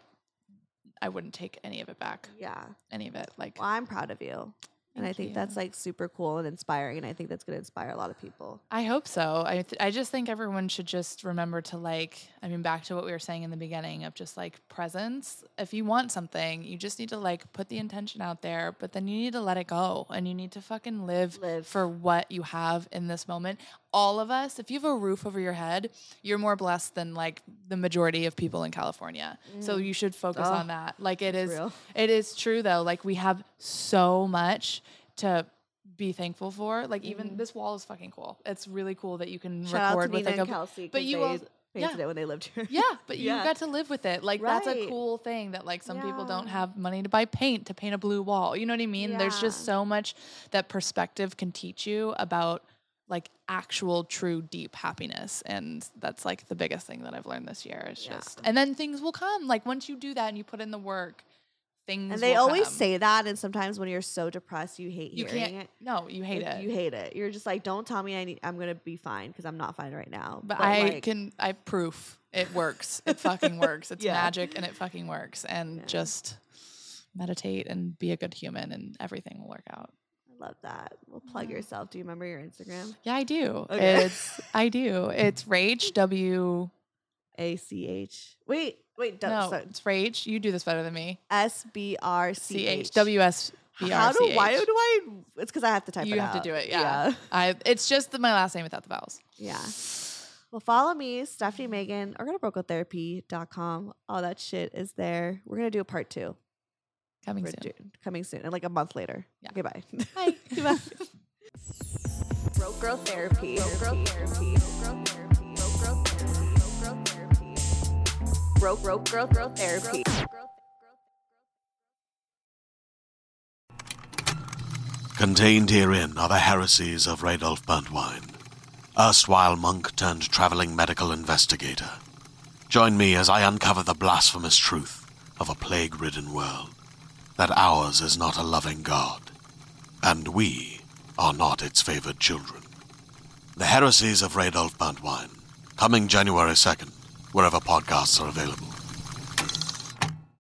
S3: I wouldn't take any of it back.
S2: Yeah.
S3: Any of it. Like
S2: Well, I'm proud of you. and I think
S3: you.
S2: that's like super cool and inspiring. And I think that's going to inspire a lot of people.
S3: I hope so. I th- I just think everyone should just remember to like. I mean, back to what we were saying in the beginning of just like presence. If you want something, you just need to like put the intention out there, but then you need to let it go, and you need to fucking live,
S2: Live.
S3: for what you have in this moment. All of us, if you have a roof over your head, you're more blessed than like the majority of people in California. So mm. you should focus
S2: Oh,
S3: on that. Like it is.
S2: real.
S3: It is true though. Like we have so much to be thankful for. Like even mm. this wall is fucking cool. It's really cool that you can.
S2: Shout
S3: record with
S2: Nina
S3: like a
S2: Kelsey.
S3: but you also- yeah.
S2: it when they lived here.
S3: yeah, but you got to live with it. Like that's a cool thing that like some people don't have money to buy paint to paint a blue wall. You know what I mean? There's just so much that perspective can teach you about like actual true deep happiness and that's like the biggest thing that I've learned this year. It's
S2: Yeah.
S3: just and then things will come. Like once you do that and you put in the work, things
S2: And they always
S3: come.
S2: say that, and sometimes when you're so depressed, you hate
S3: you
S2: hearing
S3: can't
S2: it.
S3: no, you hate
S2: Like,
S3: it.
S2: You hate it. You're just like, don't tell me I need, I'm gonna be fine because I'm not fine right now.
S3: But, I
S2: like,
S3: can I have proof it works. It fucking works. It's
S2: Yeah.
S3: magic and it fucking works. And
S2: Yeah.
S3: just meditate and be a good human and everything will work out.
S2: I love that. Well, plug
S3: Yeah.
S2: yourself. Do you remember your Instagram?
S3: Yeah, I do.
S2: Okay.
S3: It's I do. It's Rach W
S2: A C H. Wait, wait. d-
S3: No,
S2: so-
S3: it's Rach. You do this better than me.
S2: S B R
S3: C
S2: C
S3: H
S2: H.
S3: W S B
S2: How do why do I? It's because I have to type.
S3: You
S2: it
S3: have to do it. Yeah. I it's just the, my last name without the vowels.
S2: Yeah. Well, follow me, Stephanie Megan, or go to brokegirltherapy.com. All that shit is there. We're going to do a part two.
S3: Coming
S2: for
S3: soon.
S2: June- coming soon, and like a month later.
S3: Yeah.
S2: Okay, bye.
S3: Bye.
S2: Bye. Broke Girl Therapy. Broke Girl Therapy. Broke girl therapy. Broke Girl Girl Therapy.
S5: Contained herein are the heresies of Radolf Burntwine, erstwhile monk turned traveling medical investigator. Join me as I uncover the blasphemous truth of a plague ridden world that ours is not a loving God, and we are not its favored children. The heresies of Radolf Burntwine, coming January 2nd, wherever podcasts are available.